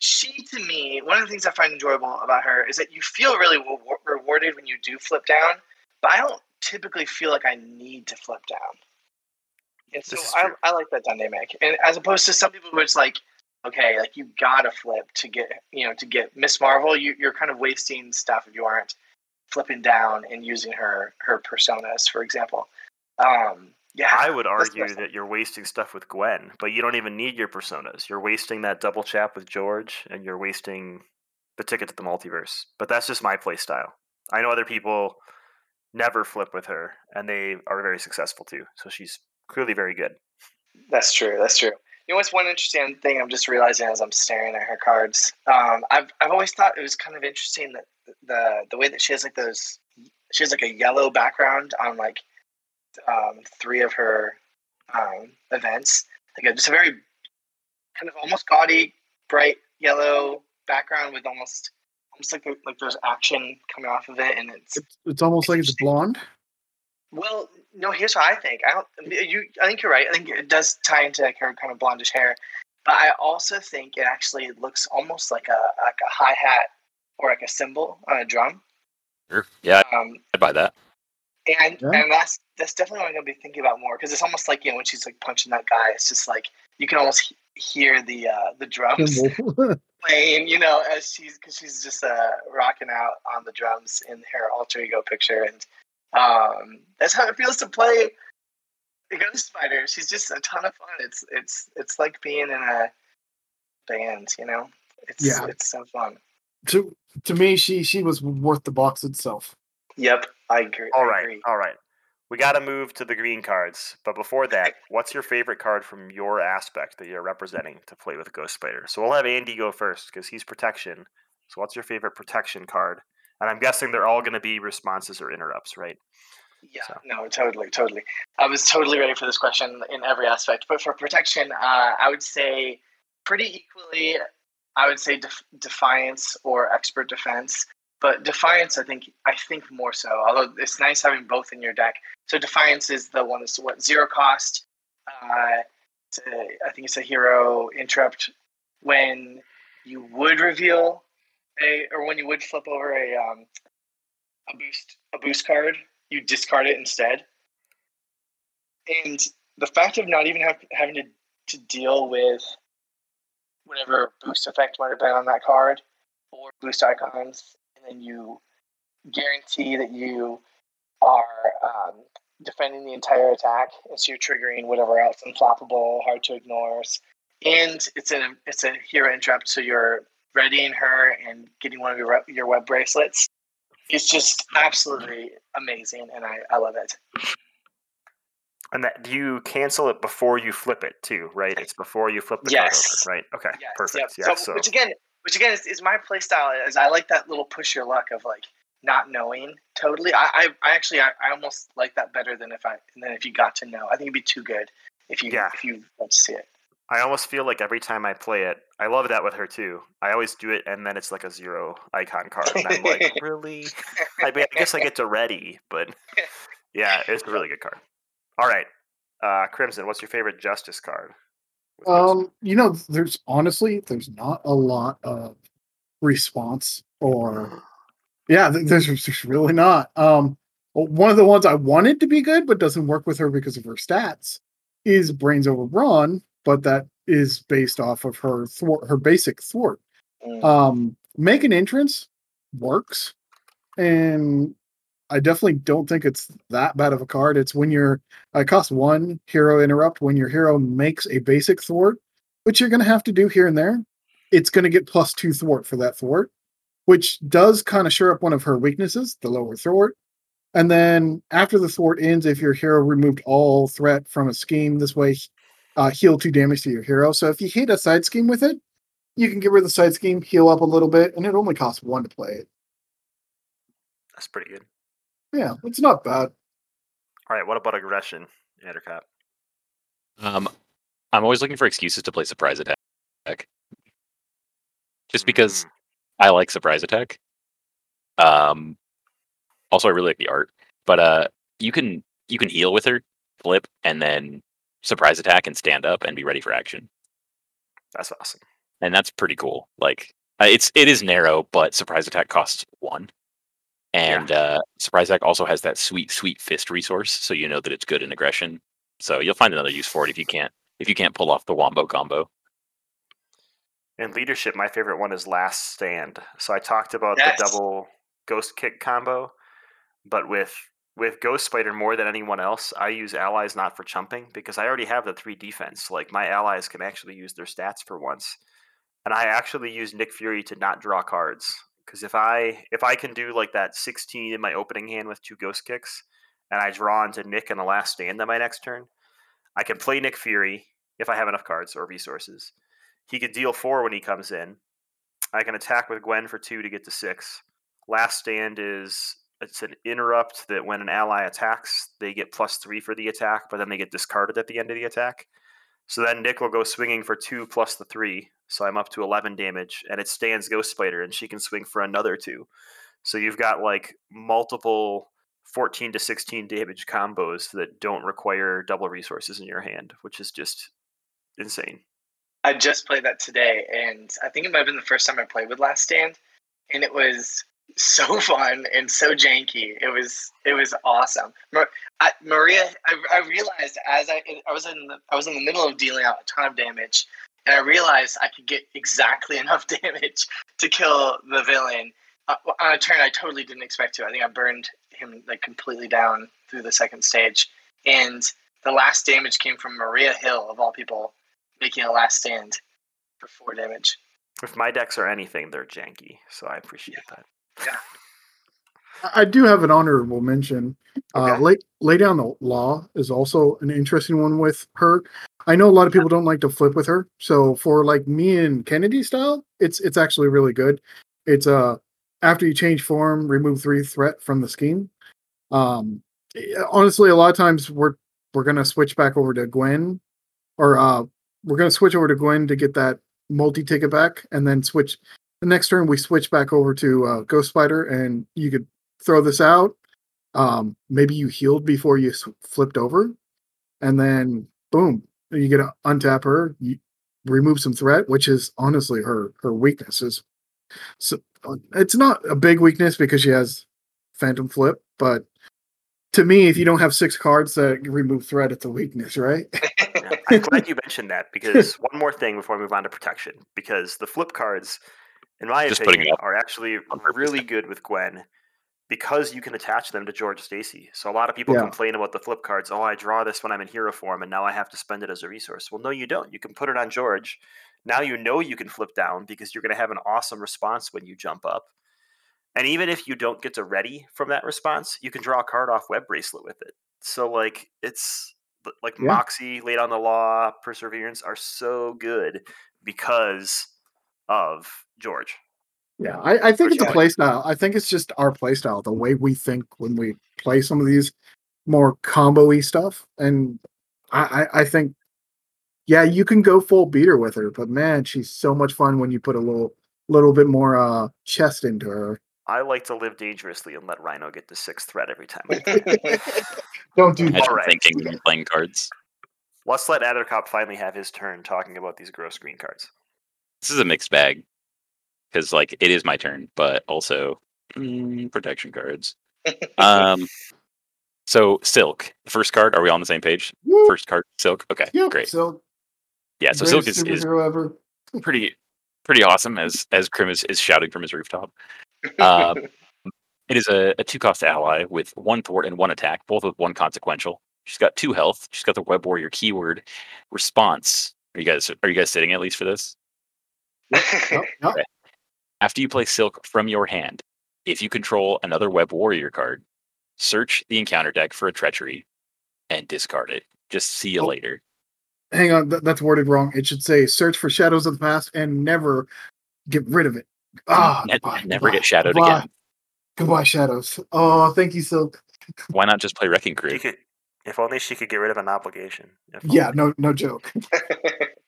Speaker 4: she, to me, one of the things I find enjoyable about her is that you feel really re- rewarded when you do flip down, but I don't typically feel like I need to flip down. And so I. I like that dynamic. And as opposed to some people who it's like, okay, like you gotta flip to get you know to get Ms. Marvel. You, you're kind of wasting stuff if you aren't flipping down and using her her personas, for example. Um, yeah,
Speaker 1: I would argue that you're wasting stuff with Gwen, but you don't even need your personas. You're wasting that double chap with George, and you're wasting the ticket to the multiverse. But that's just my play style. I know other people never flip with her, and they are very successful too. So she's clearly very good.
Speaker 4: That's true. That's true. You know what's one interesting thing I'm just realizing as I'm staring at her cards? Um, I've I've always thought it was kind of interesting that the the way that she has like those she has like a yellow background on like um, three of her um, events. Like a, just a very kind of almost gaudy, bright yellow background with almost almost like like there's action coming off of it, and it's
Speaker 3: It's, it's almost like it's blonde.
Speaker 4: Well, no. Here's what I think. I don't. You. I think you're right. I think it does tie into like her kind of blondish hair, but I also think it actually looks almost like a like a hi hat or like a cymbal on a drum.
Speaker 2: Sure. Yeah,
Speaker 4: Um,
Speaker 2: I'd buy that.
Speaker 4: and
Speaker 3: Yeah.
Speaker 4: and that's that's definitely what I'm gonna be thinking about more because it's almost like you know when she's like punching that guy, it's just like you can almost he- hear the uh, the drums playing, you know, as she's because she's just uh, rocking out on the drums in her alter ego picture, and um, that's how it feels to play a Ghost Spider. She's just a ton of fun. It's it's it's like being in a band, you know. It's
Speaker 3: Yeah.
Speaker 4: it's so fun.
Speaker 3: to to me, she she was worth the box itself.
Speaker 4: Yep, I agree.
Speaker 1: All right,
Speaker 4: agree.
Speaker 1: all right. We got to move to the green cards, but before that, what's your favorite card from your aspect that you're representing to play with Ghost Spider? So we'll have Andy go first because he's protection. So what's your favorite protection card? And I'm guessing they're all going to be responses or interrupts, right?
Speaker 4: Yeah,
Speaker 1: So-
Speaker 4: no, totally, totally. I was totally ready for this question in every aspect. But for protection, uh, I would say pretty equally. I would say def- defiance or expert defense. But defiance, I think, I think more so. Although it's nice having both in your deck. So defiance is the one that's what zero cost. Uh, a- I think it's a hero interrupt when you would reveal a, or when you would flip over a um, a boost a boost card you discard it instead. And the fact of not even have, having to, to deal with whatever boost effect might have been on that card or boost icons, and then you guarantee that you are um, defending the entire attack, and so you're triggering whatever else unflappable, hard to ignore, and it's a it's a hero interrupt, so you're readying her and getting one of your your web bracelets. It's just absolutely amazing, and I, I love it.
Speaker 1: And that you cancel it before you flip it too, right? It's before you flip the
Speaker 4: Yes.
Speaker 1: card over, right? Okay,
Speaker 4: Yes,
Speaker 1: perfect.
Speaker 4: yep.
Speaker 1: Yeah,
Speaker 4: so,
Speaker 1: so,
Speaker 4: which again, which again is, is my play style. Is I like that little push your luck of like not knowing totally. I, I, I actually I, I almost like that better than if I than if you got to know. I think it'd be too good if you
Speaker 1: Yeah.
Speaker 4: if you don't see it.
Speaker 1: I almost feel like every time I play it, I love that with her too. I always do it, and then it's like a zero icon card, and I'm like, really? I, mean, I guess I get to ready, but yeah, it's a really good card. All right, uh, Crimson, what's your favorite Justice card?
Speaker 3: Um, you know, there's honestly there's not a lot of response or yeah, there's, there's really not. Um, one of the ones I wanted to be good but doesn't work with her because of her stats is Brains over Brawn, but that is based off of her thwart, her basic thwart.
Speaker 4: Mm.
Speaker 3: Um, make an entrance works, and I definitely don't think it's that bad of a card. It's when you're it costs one hero interrupt when your hero makes a basic thwart, which you're going to have to do here and there. It's going to get plus two thwart for that thwart, which does kind of shore up one of her weaknesses, the lower thwart. And then after the thwart ends, if your hero removed all threat from a scheme, this way uh, heal two damage to your hero. So if you hit a side scheme with it, you can get rid of the side scheme, heal up a little bit, and it only costs one to play it.
Speaker 1: That's pretty good.
Speaker 3: Yeah, it's not bad.
Speaker 1: All right, what about aggression, Addercop?
Speaker 2: Um, I'm always looking for excuses to play surprise attack. Just because
Speaker 1: Mm,
Speaker 2: I like surprise attack. Um, also I really like the art, but uh, you can you can heal with her, flip, and then surprise attack and stand up and be ready for action,
Speaker 1: that's awesome.
Speaker 2: and that's pretty cool. Like uh, it's it is narrow, but surprise attack costs one, and uh, surprise attack also has that sweet sweet fist resource, so you know that it's good in aggression. So you'll find another use for it if you can't if you can't pull off the wombo combo.
Speaker 1: In leadership, my favorite one is Last Stand. So I talked about
Speaker 4: Yes.
Speaker 1: the double Ghost Kick combo, but with with Ghost Spider more than anyone else, I use allies not for chumping because I already have the three defense. Like my allies can actually use their stats for once, and I actually use Nick Fury to not draw cards because if I if I can do like that sixteen in my opening hand with two Ghost Kicks, and I draw into Nick in the Last Stand on my next turn, I can play Nick Fury if I have enough cards or resources. He can deal four when he comes in. I can attack with Gwen for two to get to six. Last stand is it's an interrupt that when an ally attacks, they get plus three for the attack, but then they get discarded at the end of the attack. So then Nick will go swinging for two plus the three. So I'm up to 11 damage, and it stands Ghost Spider, and she can swing for another two. So you've got like multiple 14 to 16 damage combos that don't require double resources in your hand, which is just insane.
Speaker 4: I just played that today, and I think it might have been the first time I played with Last Stand, and it was so fun and so janky. It was it was awesome. Mar- I, Maria, I, I realized as I I was in the, I was in the middle of dealing out a ton of damage, and I realized I could get exactly enough damage to kill the villain uh, on a turn I totally didn't expect to. I think I burned him like completely down through the second stage, and the last damage came from Maria Hill of all people making a last stand for four damage.
Speaker 1: If my decks are anything, they're janky, so I appreciate that.
Speaker 3: I I do have an honorable mention. Uh,
Speaker 1: Okay.
Speaker 3: lay, lay down the law is also an interesting one with her. I know a lot of people don't like to flip with her, so for like me and Kennedy style, it's it's actually really good. It's uh after you change form, remove three threat from the scheme. Um, eh, honestly, a lot of times we're we're gonna switch back over to Gwen, or uh we're gonna switch over to Gwen to get that multi ticket back, and then switch the next turn we switch back over to uh, Ghost Spider, and you could throw this out. Um, maybe you healed before you flipped over, and then boom, you get to untap her, you remove some threat, which is honestly her her weakness is. So uh, it's not a big weakness because she has Phantom Flip, but to me, if you don't have six cards that remove threat, it's a weakness, right?
Speaker 1: I'm glad you mentioned that because one more thing before we move on to protection, because the flip cards, in my
Speaker 2: Just
Speaker 1: opinion, are actually
Speaker 2: 100%.
Speaker 1: really good with Gwen because you can attach them to George Stacy. So a lot of people
Speaker 3: Yeah.
Speaker 1: complain about the flip cards. Oh, I draw this when I'm in hero form, and now I have to spend it as a resource. Well, no, you don't. You can put it on George. Now you know you can flip down because you're going to have an awesome response when you jump up. And even if you don't get to ready from that response, you can draw a card off Web Bracelet with it. So like it's like
Speaker 3: Yeah.
Speaker 1: Moxie, Lay Down the Law, Perseverance are so good because of George.
Speaker 3: Yeah, I, I think it's a
Speaker 1: Yeah.
Speaker 3: play style. I think it's just our play style, the way we think when we play some of these more combo-y stuff. And I, I, I think, yeah, you can go full beater with her, but man, she's so much fun when you put a little little bit more uh chest into her.
Speaker 1: I like to live dangerously and let Rhino get the sixth threat every time.
Speaker 3: Don't do
Speaker 2: Imagine
Speaker 3: that.
Speaker 1: Alright.
Speaker 2: thinking when you're playing cards.
Speaker 1: Let's let Addercop finally have his turn talking about these gross green cards.
Speaker 2: This is a mixed bag because like it is my turn, but also mm, protection cards. Um, so silk. The first card. Are we on the same page?
Speaker 3: Woo!
Speaker 2: First card, silk. Okay,
Speaker 3: Yep,
Speaker 2: great.
Speaker 3: So
Speaker 2: Yeah, so silk is, is
Speaker 3: ever.
Speaker 2: pretty pretty awesome as as Krim is, is shouting from his rooftop. Um, it is a, a two cost ally with one thwart and one attack, both with one consequential. She's got two health. She's got the web warrior keyword response. Are you guys are you guys sitting at least for this?
Speaker 3: Yep, yep.
Speaker 2: After you play silk from your hand, if you control another web warrior card, search the encounter deck for a treachery and discard it. Just see you
Speaker 3: Oh.
Speaker 2: later.
Speaker 3: Hang on, th- that's worded wrong. It should say search for shadows of the past and never get rid of it. Ah,
Speaker 2: Ne-
Speaker 3: goodbye,
Speaker 2: never
Speaker 3: goodbye,
Speaker 2: get shadowed
Speaker 3: goodbye.
Speaker 2: again.
Speaker 3: Goodbye, shadows. Oh, thank you, Silk.
Speaker 2: Why not just play Wrecking Crew?
Speaker 1: could, if only she could get rid of an obligation. If
Speaker 3: Yeah,
Speaker 1: only.
Speaker 3: no, no joke.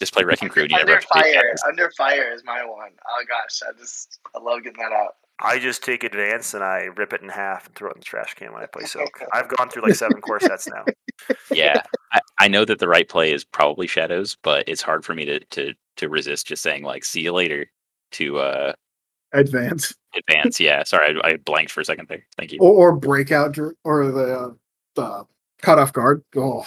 Speaker 2: Just play Wrecking Crew. And you never
Speaker 4: under
Speaker 2: have to pay
Speaker 4: fire, under fire is my one. Oh gosh, I just I love getting that out.
Speaker 1: I just take advance and I rip it in half and throw it in the trash can when I play Silk. I've gone through like seven core sets now.
Speaker 2: yeah I, I know that the right play is probably shadows but it's hard for me to to to resist just saying like see you later to uh
Speaker 3: Advance
Speaker 2: advance yeah sorry i, I blanked for a second there thank you
Speaker 3: or, or breakout or the uh, the cut off guard. Oh,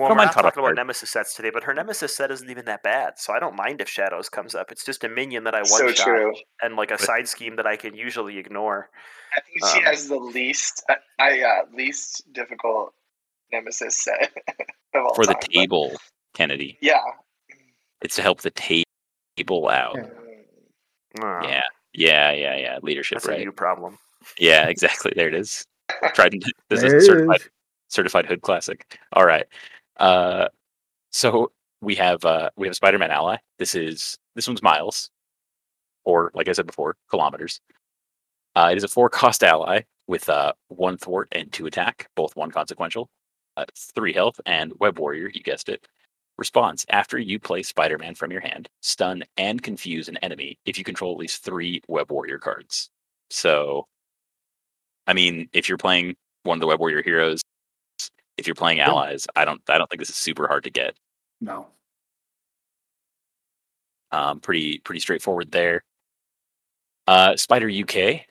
Speaker 1: Well,
Speaker 2: don't
Speaker 1: we're not talking about. Nemesis sets today, but her Nemesis set isn't even that bad, so I don't mind if Shadows comes up. It's just a minion that I one
Speaker 4: So
Speaker 1: shot
Speaker 4: true.
Speaker 1: and like a
Speaker 2: But-
Speaker 1: side scheme that I can usually ignore.
Speaker 4: I think she
Speaker 1: Um,
Speaker 4: has the least, uh, I uh, least difficult nemesis set of all
Speaker 2: For the
Speaker 4: time, but-
Speaker 2: table, Kennedy.
Speaker 4: Yeah.
Speaker 2: It's to help the table out.
Speaker 3: Yeah.
Speaker 1: Uh,
Speaker 2: Yeah. Yeah, yeah, yeah. Leadership,
Speaker 1: that's
Speaker 2: right?
Speaker 1: a you problem.
Speaker 2: Yeah, exactly. There it is. Tried and this
Speaker 3: There
Speaker 2: is
Speaker 3: it
Speaker 2: certified
Speaker 3: is.
Speaker 2: certified hood classic. All right. Uh so we have uh we have Spider-Man ally. This is this one's miles. Or like I said before, kilometers. Uh it is a four cost ally with uh one thwart and two attack, both one consequential, uh, three health, and web warrior, you guessed it. Response after you play Spider-Man from your hand, stun and confuse an enemy if you control at least three web warrior cards. So I mean, if you're playing one of the web warrior heroes, if you're playing allies, I don't I don't think this is super hard to get.
Speaker 3: No.
Speaker 2: Um, pretty pretty straightforward there. Uh, Spider UK.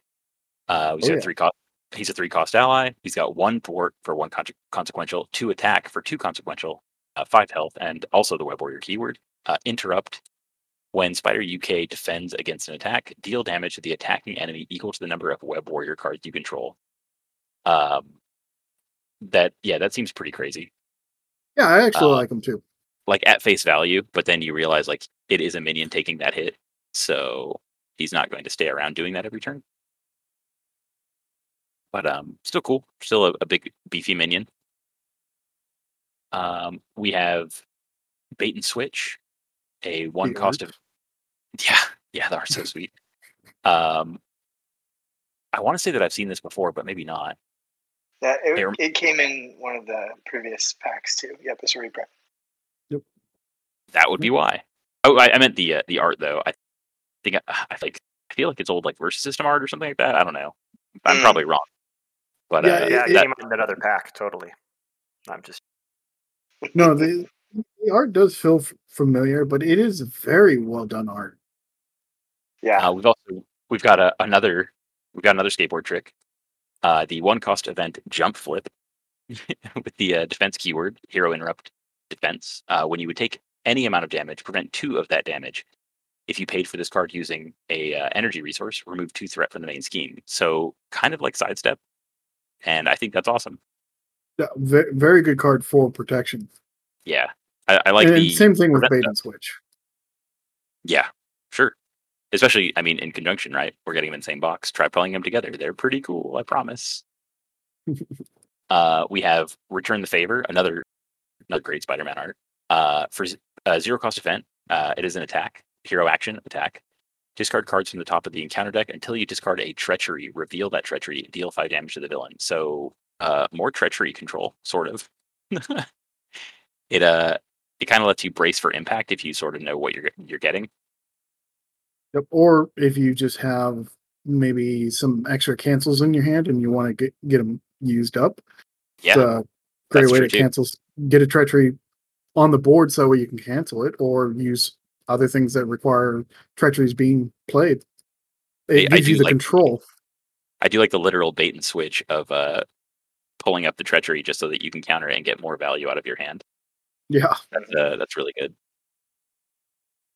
Speaker 2: Uh, he's
Speaker 3: Oh, yeah.
Speaker 2: three cost. He's a three cost ally. He's got one thwart for one con- consequential, two attack for two consequential, uh, five health, and also the web warrior keyword. Uh, interrupt. When Spider UK defends against an attack, deal damage to the attacking enemy equal to the number of web warrior cards you control. Um, that yeah, that seems pretty crazy.
Speaker 3: Yeah, I actually
Speaker 2: Uh,
Speaker 3: like them too.
Speaker 2: like at face value, but then you realize like it is a minion taking that hit, so he's not going to stay around doing that every turn. But um, still cool, still a, a big beefy minion. Um, we have bait and switch, a one
Speaker 3: The
Speaker 2: cost
Speaker 3: art.
Speaker 2: of yeah, yeah, the art's so sweet. Um, I want to say that I've seen this before, but maybe not.
Speaker 4: Yeah, it,
Speaker 2: Here.
Speaker 4: it came in one of the previous packs too. Yep, it's a reprint. Yep.
Speaker 2: That would be why. Oh, I, I meant the uh, the art though. I think I, I like I feel like it's old like versus system art or something like that. I don't know. I'm
Speaker 4: Mm.
Speaker 2: probably wrong. But
Speaker 3: Yeah,
Speaker 2: uh,
Speaker 1: Yeah, it
Speaker 3: it-
Speaker 1: came out in another pack, totally. I'm just
Speaker 3: No, the, the art does feel f- familiar, but it is very well done art.
Speaker 4: Yeah.
Speaker 2: uh, we've also we've got a, another we've got another skateboard trick. Uh, the one cost event jump flip with the uh, defense keyword hero interrupt defense. Uh, when you would take any amount of damage, prevent two of that damage. If you paid for this card using a uh, energy resource, remove two threat from the main scheme. So kind of like sidestep, and I think that's awesome.
Speaker 3: Yeah, very good card for protection.
Speaker 2: Yeah, I, I like
Speaker 3: and
Speaker 2: the
Speaker 3: same thing with bait and switch.
Speaker 2: Yeah. Especially, I mean, in conjunction, right? We're getting them in the same box. Try pulling them together. They're pretty cool, I promise. uh, we have Return the Favor, another another great Spider-Man art. Uh, for z- uh, zero cost event, uh, it is an attack, hero action attack. Discard cards from the top of the encounter deck until you discard a treachery. Reveal that treachery. Deal five damage to the villain. So uh, more treachery control, sort of. it uh, it kind of lets you brace for impact if you sort of know what you're you're getting.
Speaker 3: Yep. Or if you just have maybe some extra cancels in your hand and you want to get get them used up,
Speaker 2: Yeah,
Speaker 3: it's a great way to
Speaker 2: too.
Speaker 3: cancel. Get a treachery on the board so that you can cancel it, or use other things that require treacheries being played. It
Speaker 2: I
Speaker 3: gives you
Speaker 2: do
Speaker 3: the
Speaker 2: like-
Speaker 3: control.
Speaker 2: I do like the literal bait and switch of uh, pulling up the treachery just so that you can counter it and get more value out of your hand.
Speaker 3: Yeah.
Speaker 2: That's uh, that's really good.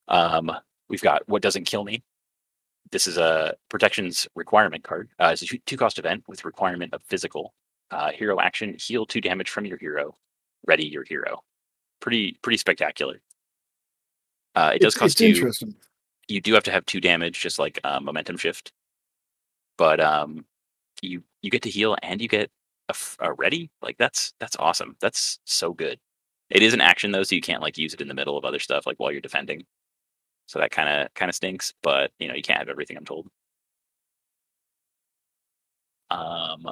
Speaker 2: Um, we've got what doesn't kill me. This is a protections requirement card. Uh, it's a two- two cost event with requirement of physical. Uh, hero action: heal two damage from your hero. Ready your hero. Pretty pretty spectacular. Uh, it does
Speaker 3: It's,
Speaker 2: cost
Speaker 3: it's
Speaker 2: you
Speaker 3: interesting.
Speaker 2: you do have to have two damage, just like uh, momentum shift. But um, you you get to heal and you get a ready. Like that's that's awesome. That's so good. It is an action though, so you can't like use it in the middle of other stuff, like while you're defending. So that kind of kind of stinks. But you know you can't have everything. I'm told. Um,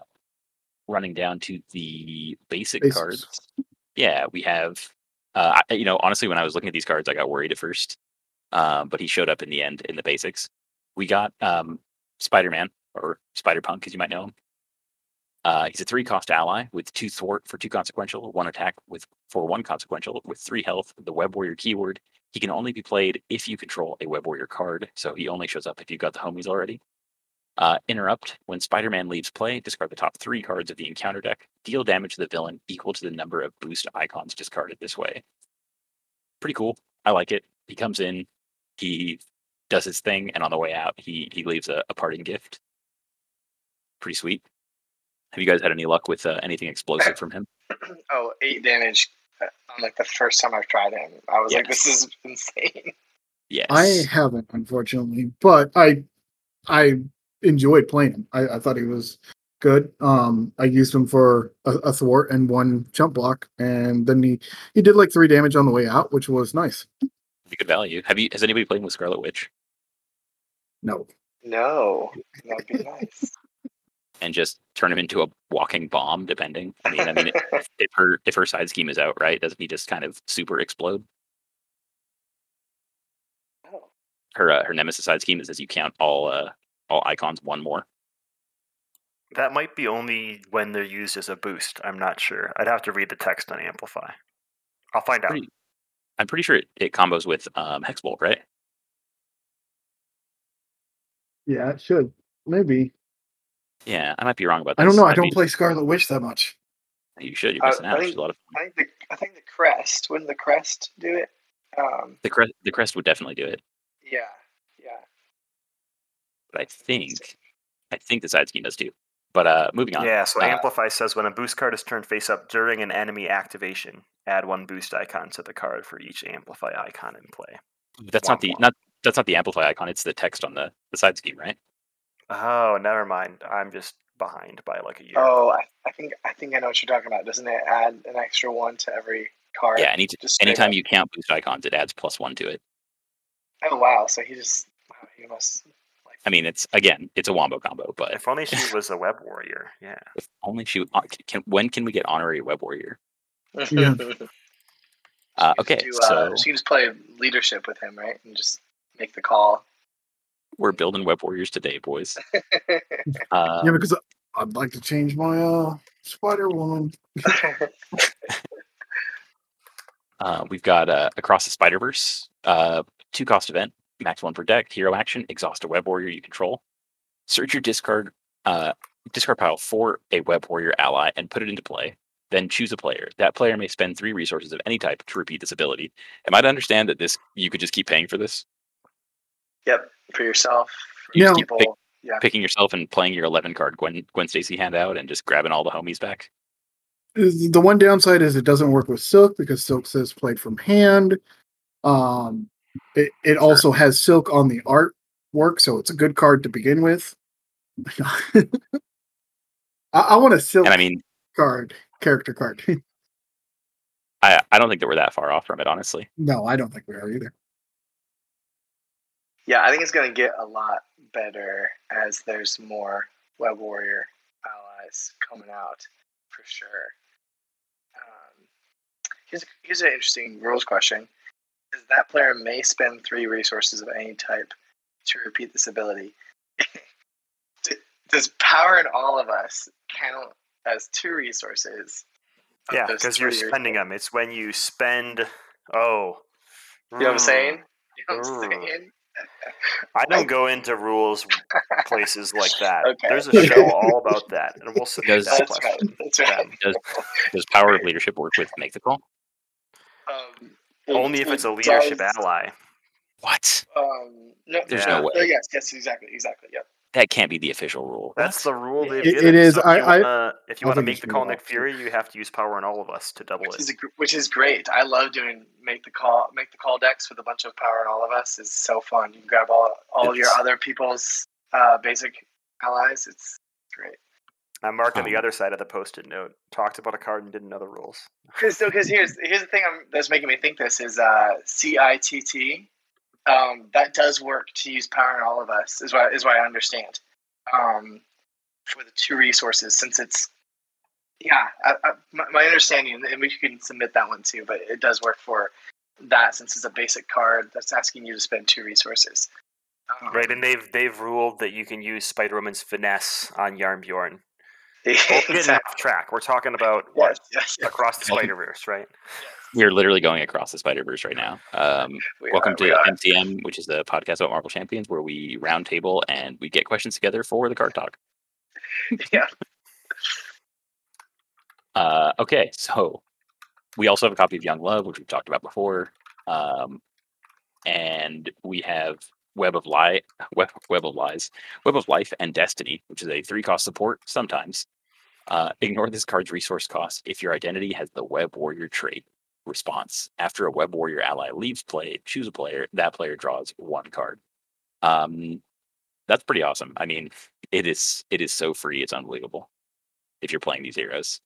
Speaker 2: running down to the basic
Speaker 3: Basics.
Speaker 2: cards. Yeah, we have. Uh, I- you know, honestly, when I was looking at these cards, I got worried at first um, but he showed up in the end in the basics. We got um, Spider Man or Spider Punk, as you might know him. Uh, he's a three cost ally with two thwart for two consequential, one attack with for one consequential with three health. The Web Warrior keyword. He can only be played if you control a Web Warrior card, so he only shows up if you've got the homies already. Uh, interrupt. When Spider Man leaves play, discard the top three cards of the encounter deck. Deal damage to the villain equal to the number of boost icons discarded this way. Pretty cool. I like it. He comes in, he does his thing, and on the way out, he he leaves a, a parting gift. Pretty sweet. Have you guys had any luck with uh, anything explosive from him?
Speaker 4: oh, eight damage like the first time I've tried him. I was like, this is insane.
Speaker 2: Yes.
Speaker 3: I haven't, unfortunately, but I I enjoyed playing him. I, I thought he was good. Um, I used him for a, a thwart and one jump block, and then he he did like three damage on the way out, which was nice.
Speaker 2: good value. Have you? Has anybody played with Scarlet Witch?
Speaker 3: No,
Speaker 4: No, that'd be nice.
Speaker 2: And just turn him into a walking bomb, depending. I mean, I mean, if, if her if her side scheme is out, right? Doesn't he just kind of super explode?
Speaker 4: Oh,
Speaker 2: Her uh, her nemesis side scheme is as you count all uh all icons one more.
Speaker 1: That might be only when they're used as a boost. I'm not sure. I'd have to read the text on Amplify. I'll find out.
Speaker 2: I'm pretty sure it, it combos with um Hexbolt, right?
Speaker 3: yeah, it should maybe.
Speaker 2: Yeah, I might be wrong about that.
Speaker 3: I don't know. I don't play Scarlet Witch that much.
Speaker 2: You should. You're
Speaker 4: I-
Speaker 2: missing
Speaker 4: I
Speaker 2: out.
Speaker 4: think-
Speaker 2: She's a lot of fun.
Speaker 4: I think the I think the crest wouldn't the crest do it? Um,
Speaker 2: The crest the crest would definitely do it,
Speaker 4: yeah, yeah.
Speaker 2: but I think I think the side scheme does too. But uh, moving on.
Speaker 1: Yeah, so
Speaker 2: Uh,
Speaker 1: Amplify says when a boost card is turned face up during an enemy activation, add one boost icon to the card for each Amplify icon in play.
Speaker 2: That's not the
Speaker 1: womp.
Speaker 2: not that's not the amplify icon. It's the text on the the side scheme, right?
Speaker 1: Oh, never mind. I'm just behind by like a year.
Speaker 4: Oh, I, I think I think I know what you're talking about. Doesn't it add an extra one to every card?
Speaker 2: Yeah. Any,
Speaker 4: Just
Speaker 2: anytime
Speaker 4: up.
Speaker 2: you count boost icons, it adds plus one to it.
Speaker 4: Oh wow! So he just he must like.
Speaker 2: I mean, it's again, it's a wombo combo, but
Speaker 1: If only she was a web warrior. Yeah.
Speaker 2: if only she uh, can. When can we get honorary web warrior?
Speaker 3: Yeah.
Speaker 2: Uh, okay,
Speaker 4: do,
Speaker 2: so
Speaker 4: uh, she can just play leadership with him, right? And just make the call.
Speaker 2: We're building web warriors today, boys. Uh,
Speaker 3: yeah, because I'd like to change my uh Spider Woman.
Speaker 2: uh, we've got uh, across the Spider Verse, uh, two cost event, max one per deck, hero action, exhaust a web warrior you control, search your discard uh, discard pile for a web warrior ally and put it into play. Then choose a player. That player may spend three resources of any type to repeat this ability. Am I to understand that this you could just keep paying for this,
Speaker 4: yep, for yourself. For
Speaker 3: Yeah.
Speaker 4: people.
Speaker 2: Pick-
Speaker 4: yeah.
Speaker 2: picking yourself and playing your eleven card Gwen Gwen Stacy handout and just grabbing all the homies back?
Speaker 3: The one downside is it doesn't work with Silk because Silk says played from hand. Um, it, it also has Silk on the artwork, so it's a good card to begin with. I, I want a Silk
Speaker 2: And I mean,
Speaker 3: card, character card.
Speaker 2: I I don't think that we're that far off from it, honestly.
Speaker 3: no, I don't think we are either.
Speaker 4: Yeah, I think it's going to get a lot better as there's more Web Warrior allies coming out for sure. Um, here's, here's an interesting rules question. That player may spend three resources of any type to repeat this ability. Does power in all of us count as two resources?
Speaker 1: Yeah, because you're spending them. It's when you spend. Oh.
Speaker 4: You know what I'm saying?
Speaker 1: Mm.
Speaker 4: You know what I'm
Speaker 1: Mm.
Speaker 4: saying?
Speaker 1: I don't go into rules places like that.
Speaker 4: Okay.
Speaker 1: There's a show all about that, and we'll submit
Speaker 2: Does-
Speaker 1: that
Speaker 4: That's right.
Speaker 1: question.
Speaker 4: That's
Speaker 1: to
Speaker 4: right.
Speaker 1: them.
Speaker 2: Does does power of leadership work with make the call?
Speaker 4: Um,
Speaker 1: Only if it's a leadership
Speaker 4: does,
Speaker 1: ally.
Speaker 2: What?
Speaker 4: Um, no,
Speaker 2: There's
Speaker 1: Yeah.
Speaker 2: no way.
Speaker 4: Oh, yes, yes, exactly, exactly. Yep.
Speaker 2: That can't be the official rule.
Speaker 1: That's the rule they've
Speaker 3: It-
Speaker 1: given.
Speaker 3: it is.
Speaker 1: So if
Speaker 3: I-
Speaker 1: you
Speaker 3: I-
Speaker 1: wanna, if you want to make the call Nick. Fury, you have to use power on all of us to double
Speaker 4: Which
Speaker 1: it.
Speaker 4: is a, which is great. I love doing make the call make the call decks with a bunch of power on all of us. It's so fun. You can grab all all of your other people's uh, basic allies. It's great.
Speaker 1: I'm marking the
Speaker 2: Um,
Speaker 1: other side of the post-it note. Talked about a card and didn't know the rules.
Speaker 4: Because so, because here's here's the thing I'm, that's making me think this is uh, CITT. Um, that does work to use power in all of us. Is what is what I understand. Um, for the two resources, since it's yeah, I, I, my, my understanding, and we can submit that one too. But it does work for that since it's a basic card that's asking you to spend two resources. Um,
Speaker 1: Right, and they've they've ruled that you can use Spider Woman's finesse on Jarnbjorn. Both getting
Speaker 4: exactly.
Speaker 1: off track. We're talking about what
Speaker 4: Yes, yes, yes.
Speaker 1: across the Spider Verse, right?
Speaker 2: We're literally going across the Spider Verse right now. Um,
Speaker 4: We
Speaker 2: welcome
Speaker 4: are-
Speaker 2: to
Speaker 4: we.
Speaker 2: MTM, which is the podcast about Marvel Champions, where we roundtable and we get questions together for the card talk.
Speaker 4: Yeah.
Speaker 2: Uh, okay, so we also have a copy of Young Love, which we've talked about before, um, and we have Web of Lie, Web, Web of Lies, Web of Life, and Destiny, which is a three-cost support. Sometimes uh, ignore this card's resource cost if your identity has the Web Warrior trait. Response: After a Web Warrior ally leaves play, choose a player. That player draws one card. Um, that's pretty awesome. I mean, it is it is so free. It's unbelievable. If you're playing these heroes.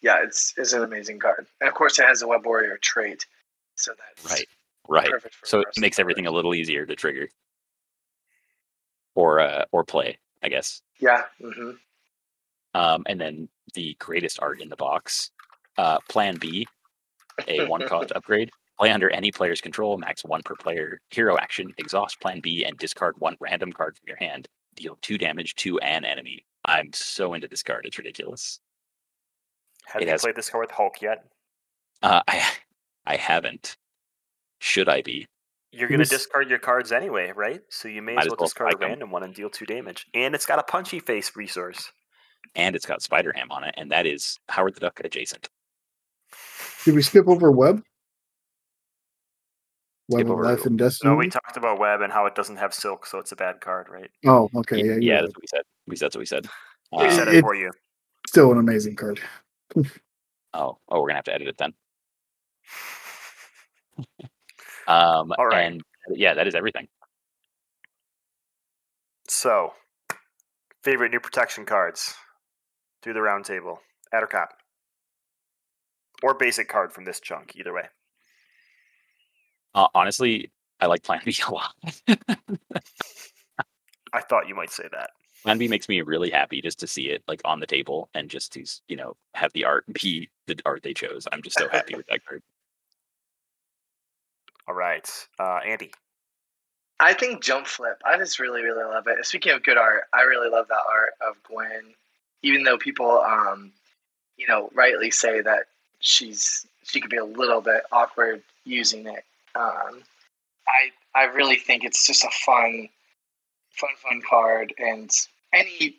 Speaker 4: Yeah, it's it's an amazing card, and of course it has a Web Warrior trait, so that's
Speaker 2: Right. Right. So it makes everything a little easier to trigger. Or uh or play, I guess.
Speaker 4: Yeah. hmm
Speaker 2: Um and then the greatest art in the box. Uh plan B, a one cost upgrade. Play under any player's control, max one per player. Hero action, exhaust plan B and discard one random card from your hand. Deal two damage to an enemy. I'm so into this card, it's ridiculous.
Speaker 1: Have
Speaker 2: It
Speaker 1: you
Speaker 2: has-
Speaker 1: played this card with Hulk yet?
Speaker 2: Uh I I haven't. Should I be?
Speaker 1: You're going to discard your cards anyway, right? So you may as well
Speaker 2: well
Speaker 1: discard a random one and deal two damage. And it's got a punchy face resource.
Speaker 2: And it's got Spider Ham on it, and that is Howard the Duck adjacent.
Speaker 3: Did we skip over Web? Web
Speaker 2: Skip
Speaker 3: of
Speaker 2: over-
Speaker 3: Life and Destiny.
Speaker 1: No, we talked about Web and how it doesn't have silk, so it's a bad card, right?
Speaker 3: oh, okay. Yeah,
Speaker 2: yeah,
Speaker 3: yeah.
Speaker 2: that's what we said. We that's what we said.
Speaker 1: We
Speaker 2: Uh,
Speaker 1: said it
Speaker 3: it-
Speaker 1: for you.
Speaker 3: Still an amazing card.
Speaker 2: oh, oh, we're gonna have to edit it then. Um,
Speaker 1: All right.
Speaker 2: and yeah, that is everything.
Speaker 1: So, favorite new protection cards through the round table. Addercop. Or basic card from this chunk, either way.
Speaker 2: Uh, honestly, I like Plan B a lot.
Speaker 1: I thought you might say that.
Speaker 2: Plan B makes me really happy just to see it like on the table and just to you know have the art be the art they chose. I'm just so happy with that card.
Speaker 1: All right. Uh, Andy.
Speaker 4: I think Jump Flip. I just really, really love it. Speaking of good art, I really love that art of Gwen. Even though people, um, you know, rightly say that she's she could be a little bit awkward using it. Um, I I really think it's just a fun, fun, fun card. And any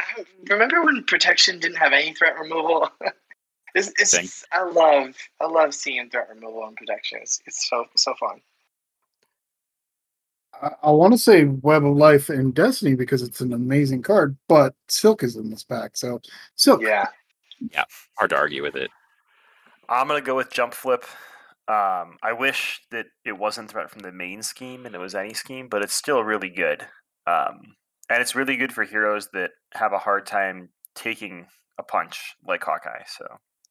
Speaker 4: I remember when protection didn't have any threat removal. it's, it's. I love I love seeing threat removal and protection. It's, it's so so fun.
Speaker 3: I, I want to say Web of Life and Destiny because it's an amazing card, but Silk is in this pack. So Silk.
Speaker 4: Yeah.
Speaker 2: Yeah, hard to argue with it.
Speaker 1: I'm going to go with Jump Flip. Um, I wish that it wasn't threat from the main scheme and it was any scheme, but it's still really good. Um, and it's really good for heroes that have a hard time taking a punch like Hawkeye. So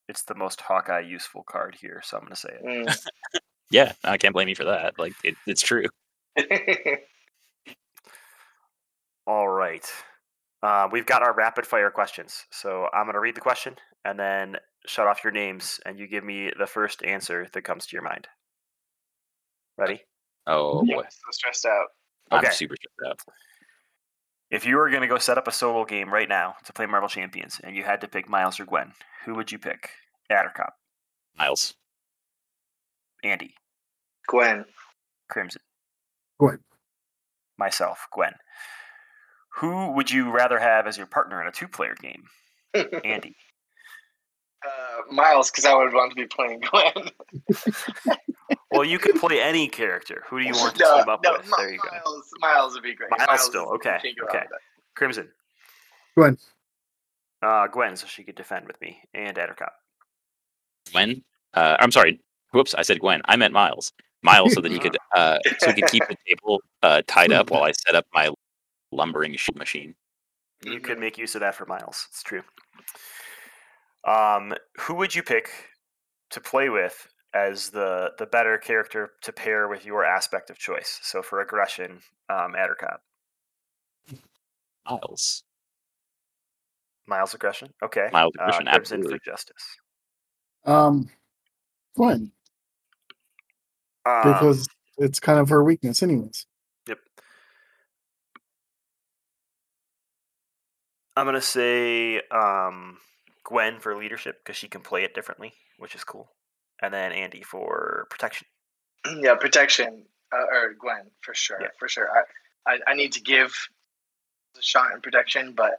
Speaker 1: it's the most Hawkeye useful card here. So I'm going to say it.
Speaker 4: Mm.
Speaker 2: Yeah, I can't blame you for that. Like it, it's true.
Speaker 1: All right. Uh, we've got our rapid fire questions. So I'm going to read the question and then shut off your names, and you give me the first answer that comes to your mind. Ready?
Speaker 2: Oh
Speaker 4: Yeah,
Speaker 2: boy,
Speaker 4: so stressed out.
Speaker 2: I'm
Speaker 1: Okay.
Speaker 2: super stressed out.
Speaker 1: If you were going to go set up a solo game right now to play Marvel Champions and you had to pick Miles or Gwen, who would you pick? Addercop,
Speaker 2: Miles,
Speaker 1: Andy,
Speaker 4: Gwen.
Speaker 1: Crimson,
Speaker 3: Gwen.
Speaker 1: myself, Gwen. Who would you rather have as your partner in a two player game? Andy.
Speaker 4: uh, Miles, because I would want to be playing Gwen.
Speaker 1: Well, you can play any character. Who do you want to
Speaker 4: no,
Speaker 1: team up
Speaker 4: no,
Speaker 1: with?
Speaker 4: Mi-
Speaker 1: There you go.
Speaker 4: Miles, Miles would be great.
Speaker 1: Miles still, okay, okay. Crimson.
Speaker 3: Gwen.
Speaker 1: Uh, Gwen, so she could defend with me, and Addercop.
Speaker 2: Gwen. Uh, I'm sorry. Whoops, I said Gwen. I meant Miles. Miles, so that he could uh, so he could keep the table uh, tied up while I set up my lumbering machine.
Speaker 1: You could make use of that for Miles. It's true. Um, who would you pick to play with as the the better character to pair with your aspect of choice? So for aggression, um, Addercop.
Speaker 2: Miles.
Speaker 1: Miles aggression. Okay.
Speaker 2: Miles
Speaker 1: Uh,
Speaker 2: aggression,
Speaker 1: Crimson
Speaker 2: absolutely.
Speaker 1: for justice.
Speaker 3: Um, Gwen,
Speaker 1: Um,
Speaker 3: because it's kind of her weakness, anyways.
Speaker 1: Yep. I'm gonna say um, Gwen for leadership because she can play it differently, which is cool. And then Andy for protection.
Speaker 4: yeah, protection uh, or Gwen for sure,
Speaker 1: Yeah.
Speaker 4: for sure. I, I I need to give a shot in protection, but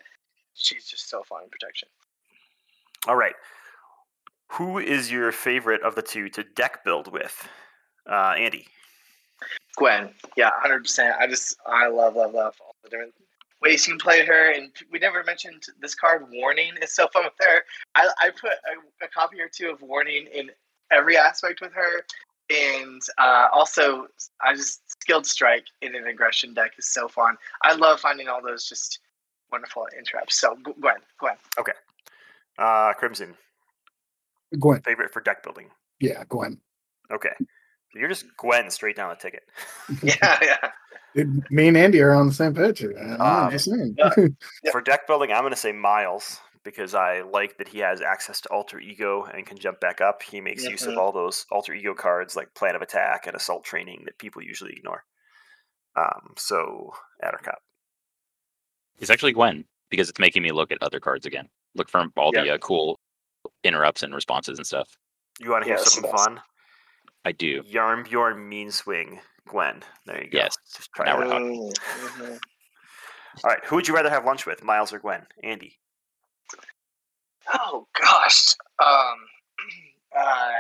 Speaker 4: she's just so fun in protection.
Speaker 1: All right. Who is your favorite of the two to deck build with? Uh, Andy.
Speaker 4: Gwen, yeah, hundred percent. I just I love love love all the different ways you can play her, and we never mentioned this card. Warning is so fun with her. I I put a, a copy or two of Warning in every aspect with her, and uh, also I just skilled strike in an aggression deck is so fun. I love finding all those just wonderful interrupts. So G- Gwen, Gwen, Okay.
Speaker 1: Uh, Crimson.
Speaker 3: Gwen.
Speaker 1: Favorite for deck building.
Speaker 3: Yeah, Gwen.
Speaker 1: Okay. So you're just Gwen straight down the ticket.
Speaker 4: yeah, yeah.
Speaker 3: Dude, me and Andy are on the same page. here. I'm just saying.
Speaker 4: yeah.
Speaker 1: For deck building, I'm going to say Miles because I like that he has access to alter ego and can jump back up. He makes use of
Speaker 4: Mhm.
Speaker 1: all those alter ego cards like plan of attack and assault training that people usually ignore. Um, so Addercop.
Speaker 2: It's actually Gwen because it's making me look at other cards again. Look for all the uh, cool interrupts and responses and stuff.
Speaker 1: You want to hear
Speaker 4: Yes,
Speaker 1: something
Speaker 4: yes.
Speaker 1: fun?
Speaker 2: I do.
Speaker 1: Jarnbjorn Mean Swing Gwen. There you go.
Speaker 2: Yes.
Speaker 1: Just try
Speaker 2: Now we're talking.
Speaker 4: Mm, mhm.
Speaker 1: All right. Who would you rather have lunch with, Miles or Gwen? Andy.
Speaker 4: Oh gosh, um, uh,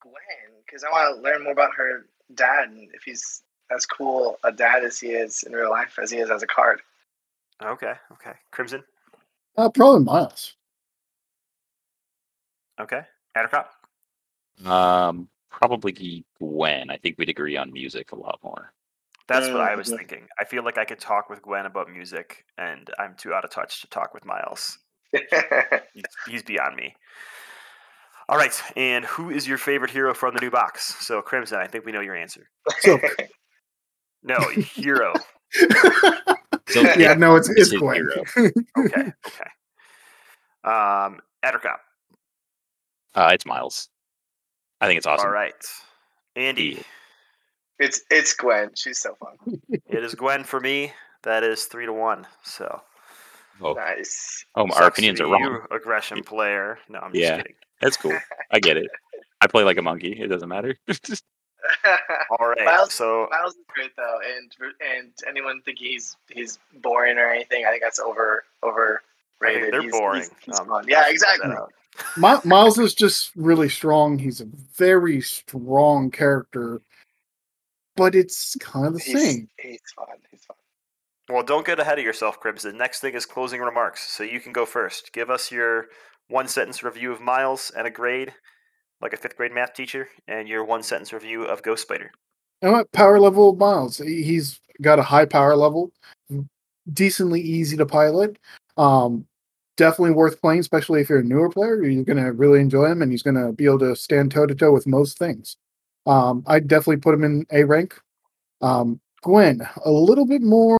Speaker 4: Gwen, because I want to learn more about her dad and if he's as cool a dad as he is in real life as he is as a card.
Speaker 1: Okay. Okay. Crimson.
Speaker 3: Uh, probably Miles.
Speaker 1: Okay. Addercop.
Speaker 2: Um, probably Gwen. I think we'd agree on music a lot more.
Speaker 1: That's what I was thinking. I feel like I could talk with Gwen about music, and I'm too out of touch to talk with Miles. He's, he's beyond me. All right. And who is your favorite hero from the new box? So, Crimson, I think we know your answer.
Speaker 3: Silk.
Speaker 1: No, hero.
Speaker 2: So,
Speaker 3: yeah, no, it's it's
Speaker 2: his
Speaker 3: Gwen.
Speaker 2: hero.
Speaker 1: Okay. Okay. Um, Addercop.
Speaker 2: Uh, it's Miles. I think it's awesome.
Speaker 1: All right. Andy.
Speaker 4: it's it's Gwen. She's so fun.
Speaker 1: It is Gwen for me. That is three to one. So,
Speaker 2: Oh,
Speaker 4: Nice.
Speaker 2: oh our
Speaker 1: sucks to
Speaker 2: opinions are wrong.
Speaker 1: You aggression player. No, I'm just
Speaker 2: Yeah.
Speaker 1: kidding.
Speaker 2: That's cool. I get it. I play like a monkey. It doesn't matter.
Speaker 1: All right.
Speaker 4: Miles-
Speaker 1: so,
Speaker 4: Miles is great though, and and anyone think he's he's boring or anything, I think that's over overrated.
Speaker 1: I they're
Speaker 4: He's-
Speaker 1: boring.
Speaker 4: He's, he's
Speaker 1: Um,
Speaker 4: fun. Yeah, exactly.
Speaker 1: Out.
Speaker 3: Mi- Miles is just really strong. He's a very strong character, but it's kind of the
Speaker 4: He's,
Speaker 3: same.
Speaker 4: he's fun. He's fun.
Speaker 1: Well, don't get ahead of yourself, Cribs. The Next thing is closing remarks. So you can go first. Give us your one sentence review of Miles and a grade, like a fifth grade math teacher, and your one sentence review of Ghost Spider.
Speaker 3: You know what? Power level of Miles. He- He's got a high power level, decently easy to pilot. Um, definitely worth playing, especially if you're a newer player. You're going to really enjoy him, and he's going to be able to stand toe to toe with most things. Um, I'd definitely put him in A rank. Um, Gwen, a little bit more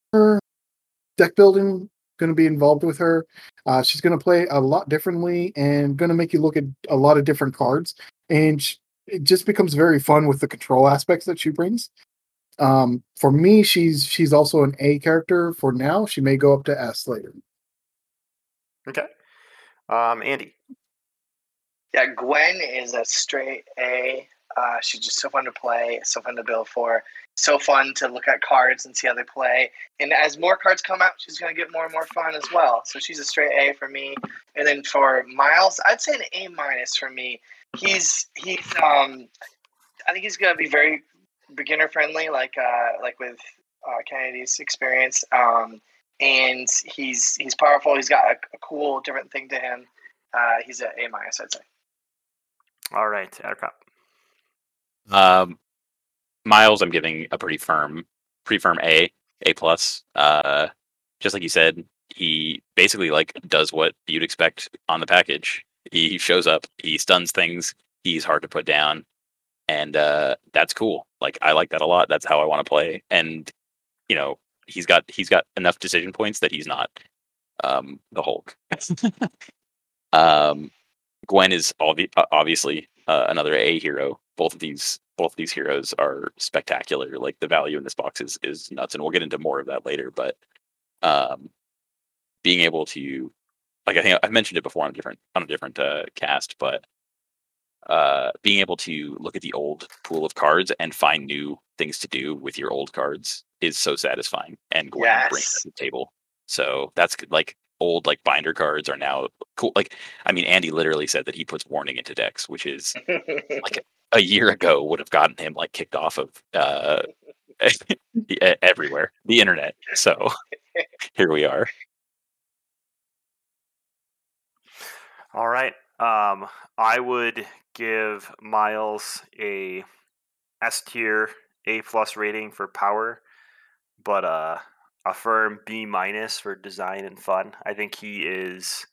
Speaker 3: deck building going to be involved with her. Uh, she's going to play a lot differently and going to make you look at a lot of different cards. And sh- it just becomes very fun with the control aspects that she brings. Um, for me, she's she's also an A character for now. She may go up to S later.
Speaker 1: Okay. Um, Andy.
Speaker 4: Yeah, Gwen is a straight A. Uh, she's just so fun to play, so fun to build for, so fun to look at cards and see how they play. And as more cards come out, she's going to get more and more fun as well. So she's a straight A for me. And then for Miles, I'd say an A minus for me. He's he's um, I think he's going to be very beginner friendly, like uh, like with uh, Kennedy's experience. Um, and he's he's powerful. He's got a, a cool different thing to him. Uh, he's an A minus, I'd say.
Speaker 1: All right, Addercop.
Speaker 2: Um, Miles, I'm giving a pretty firm, pretty firm A, A plus. Uh, just like you said, he basically like does what you'd expect on the package. He shows up, he stuns things, he's hard to put down, and uh, that's cool. Like I like that a lot. That's how I want to play. And you know, he's got he's got enough decision points that he's not um, the Hulk. um, Gwen is obvi- obviously uh, another A hero. Both of these both of these heroes are spectacular. Like the value in this box is is nuts, and we'll get into more of that later. But um, being able to like I think I've mentioned it before on a different on a different uh, cast, but uh, being able to look at the old pool of cards and find new things to do with your old cards is so satisfying. And Gwen brings
Speaker 4: Yes.
Speaker 2: that to the table. So that's like old like binder cards are now cool. Like I mean, Andy literally said that he puts warning into decks, which is like a year ago would have gotten him like kicked off of uh, everywhere, the internet. So here we are.
Speaker 1: All right. Um, I would give Miles a S tier, A plus rating for power, but uh, a firm B minus for design and fun. I think he is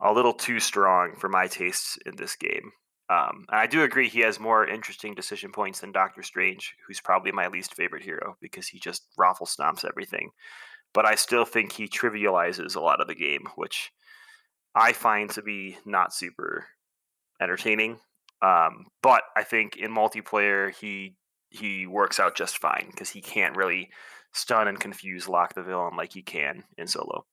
Speaker 1: a little too strong for my tastes in this game. Um, and I do agree he has more interesting decision points than Doctor Strange, who's probably my least favorite hero because he just raffle stomps everything. But I still think he trivializes a lot of the game, which I find to be not super entertaining. Um, but I think in multiplayer he he works out just fine because he can't really stun and confuse lock the villain like he can in solo.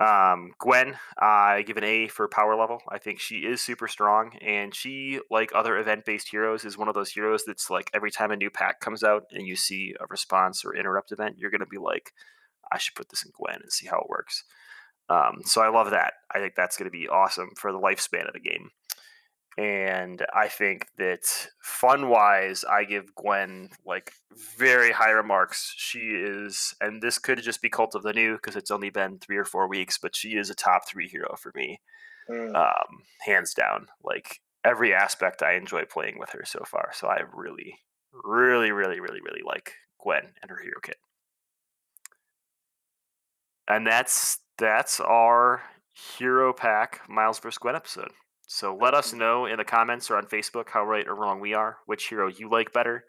Speaker 1: Um, Gwen, I give an A for power level. I think she is super strong, and she, like other event-based heroes, is one of those heroes that's like every time a new pack comes out and you see a response or interrupt event, you're gonna be like, I should put this in Gwen and see how it works. Um, so I love that. I think that's going to be awesome for the lifespan of the game. And I think that fun wise, I give Gwen like very high remarks. She is, and this could just be Cult of the New because it's only been three or four weeks, but she is a top three hero for me,
Speaker 4: Mm.
Speaker 1: um, hands down. Like every aspect, I enjoy playing with her so far. So I really, really, really, really, really like Gwen and her hero kit. And that's that's our hero pack Miles vs. Gwen episode. So let us know in the comments or on Facebook how right or wrong we are, which hero you like better,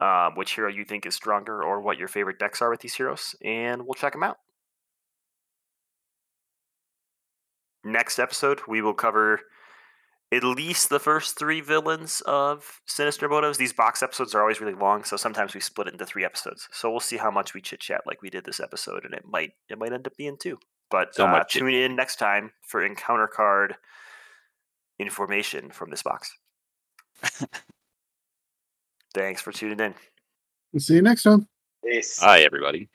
Speaker 1: um, which hero you think is stronger, or what your favorite decks are with these heroes, and we'll check them out. Next episode, we will cover at least the first three villains of Sinister Motives. These box episodes are always really long, so sometimes we split it into three episodes. So we'll see how much we chit chat like we did this episode, and it might it might end up being two. But
Speaker 2: So
Speaker 1: uh, tune in next time for encounter card information from this box. Thanks for tuning in.
Speaker 3: See you next time.
Speaker 4: Peace.
Speaker 2: Hi, everybody.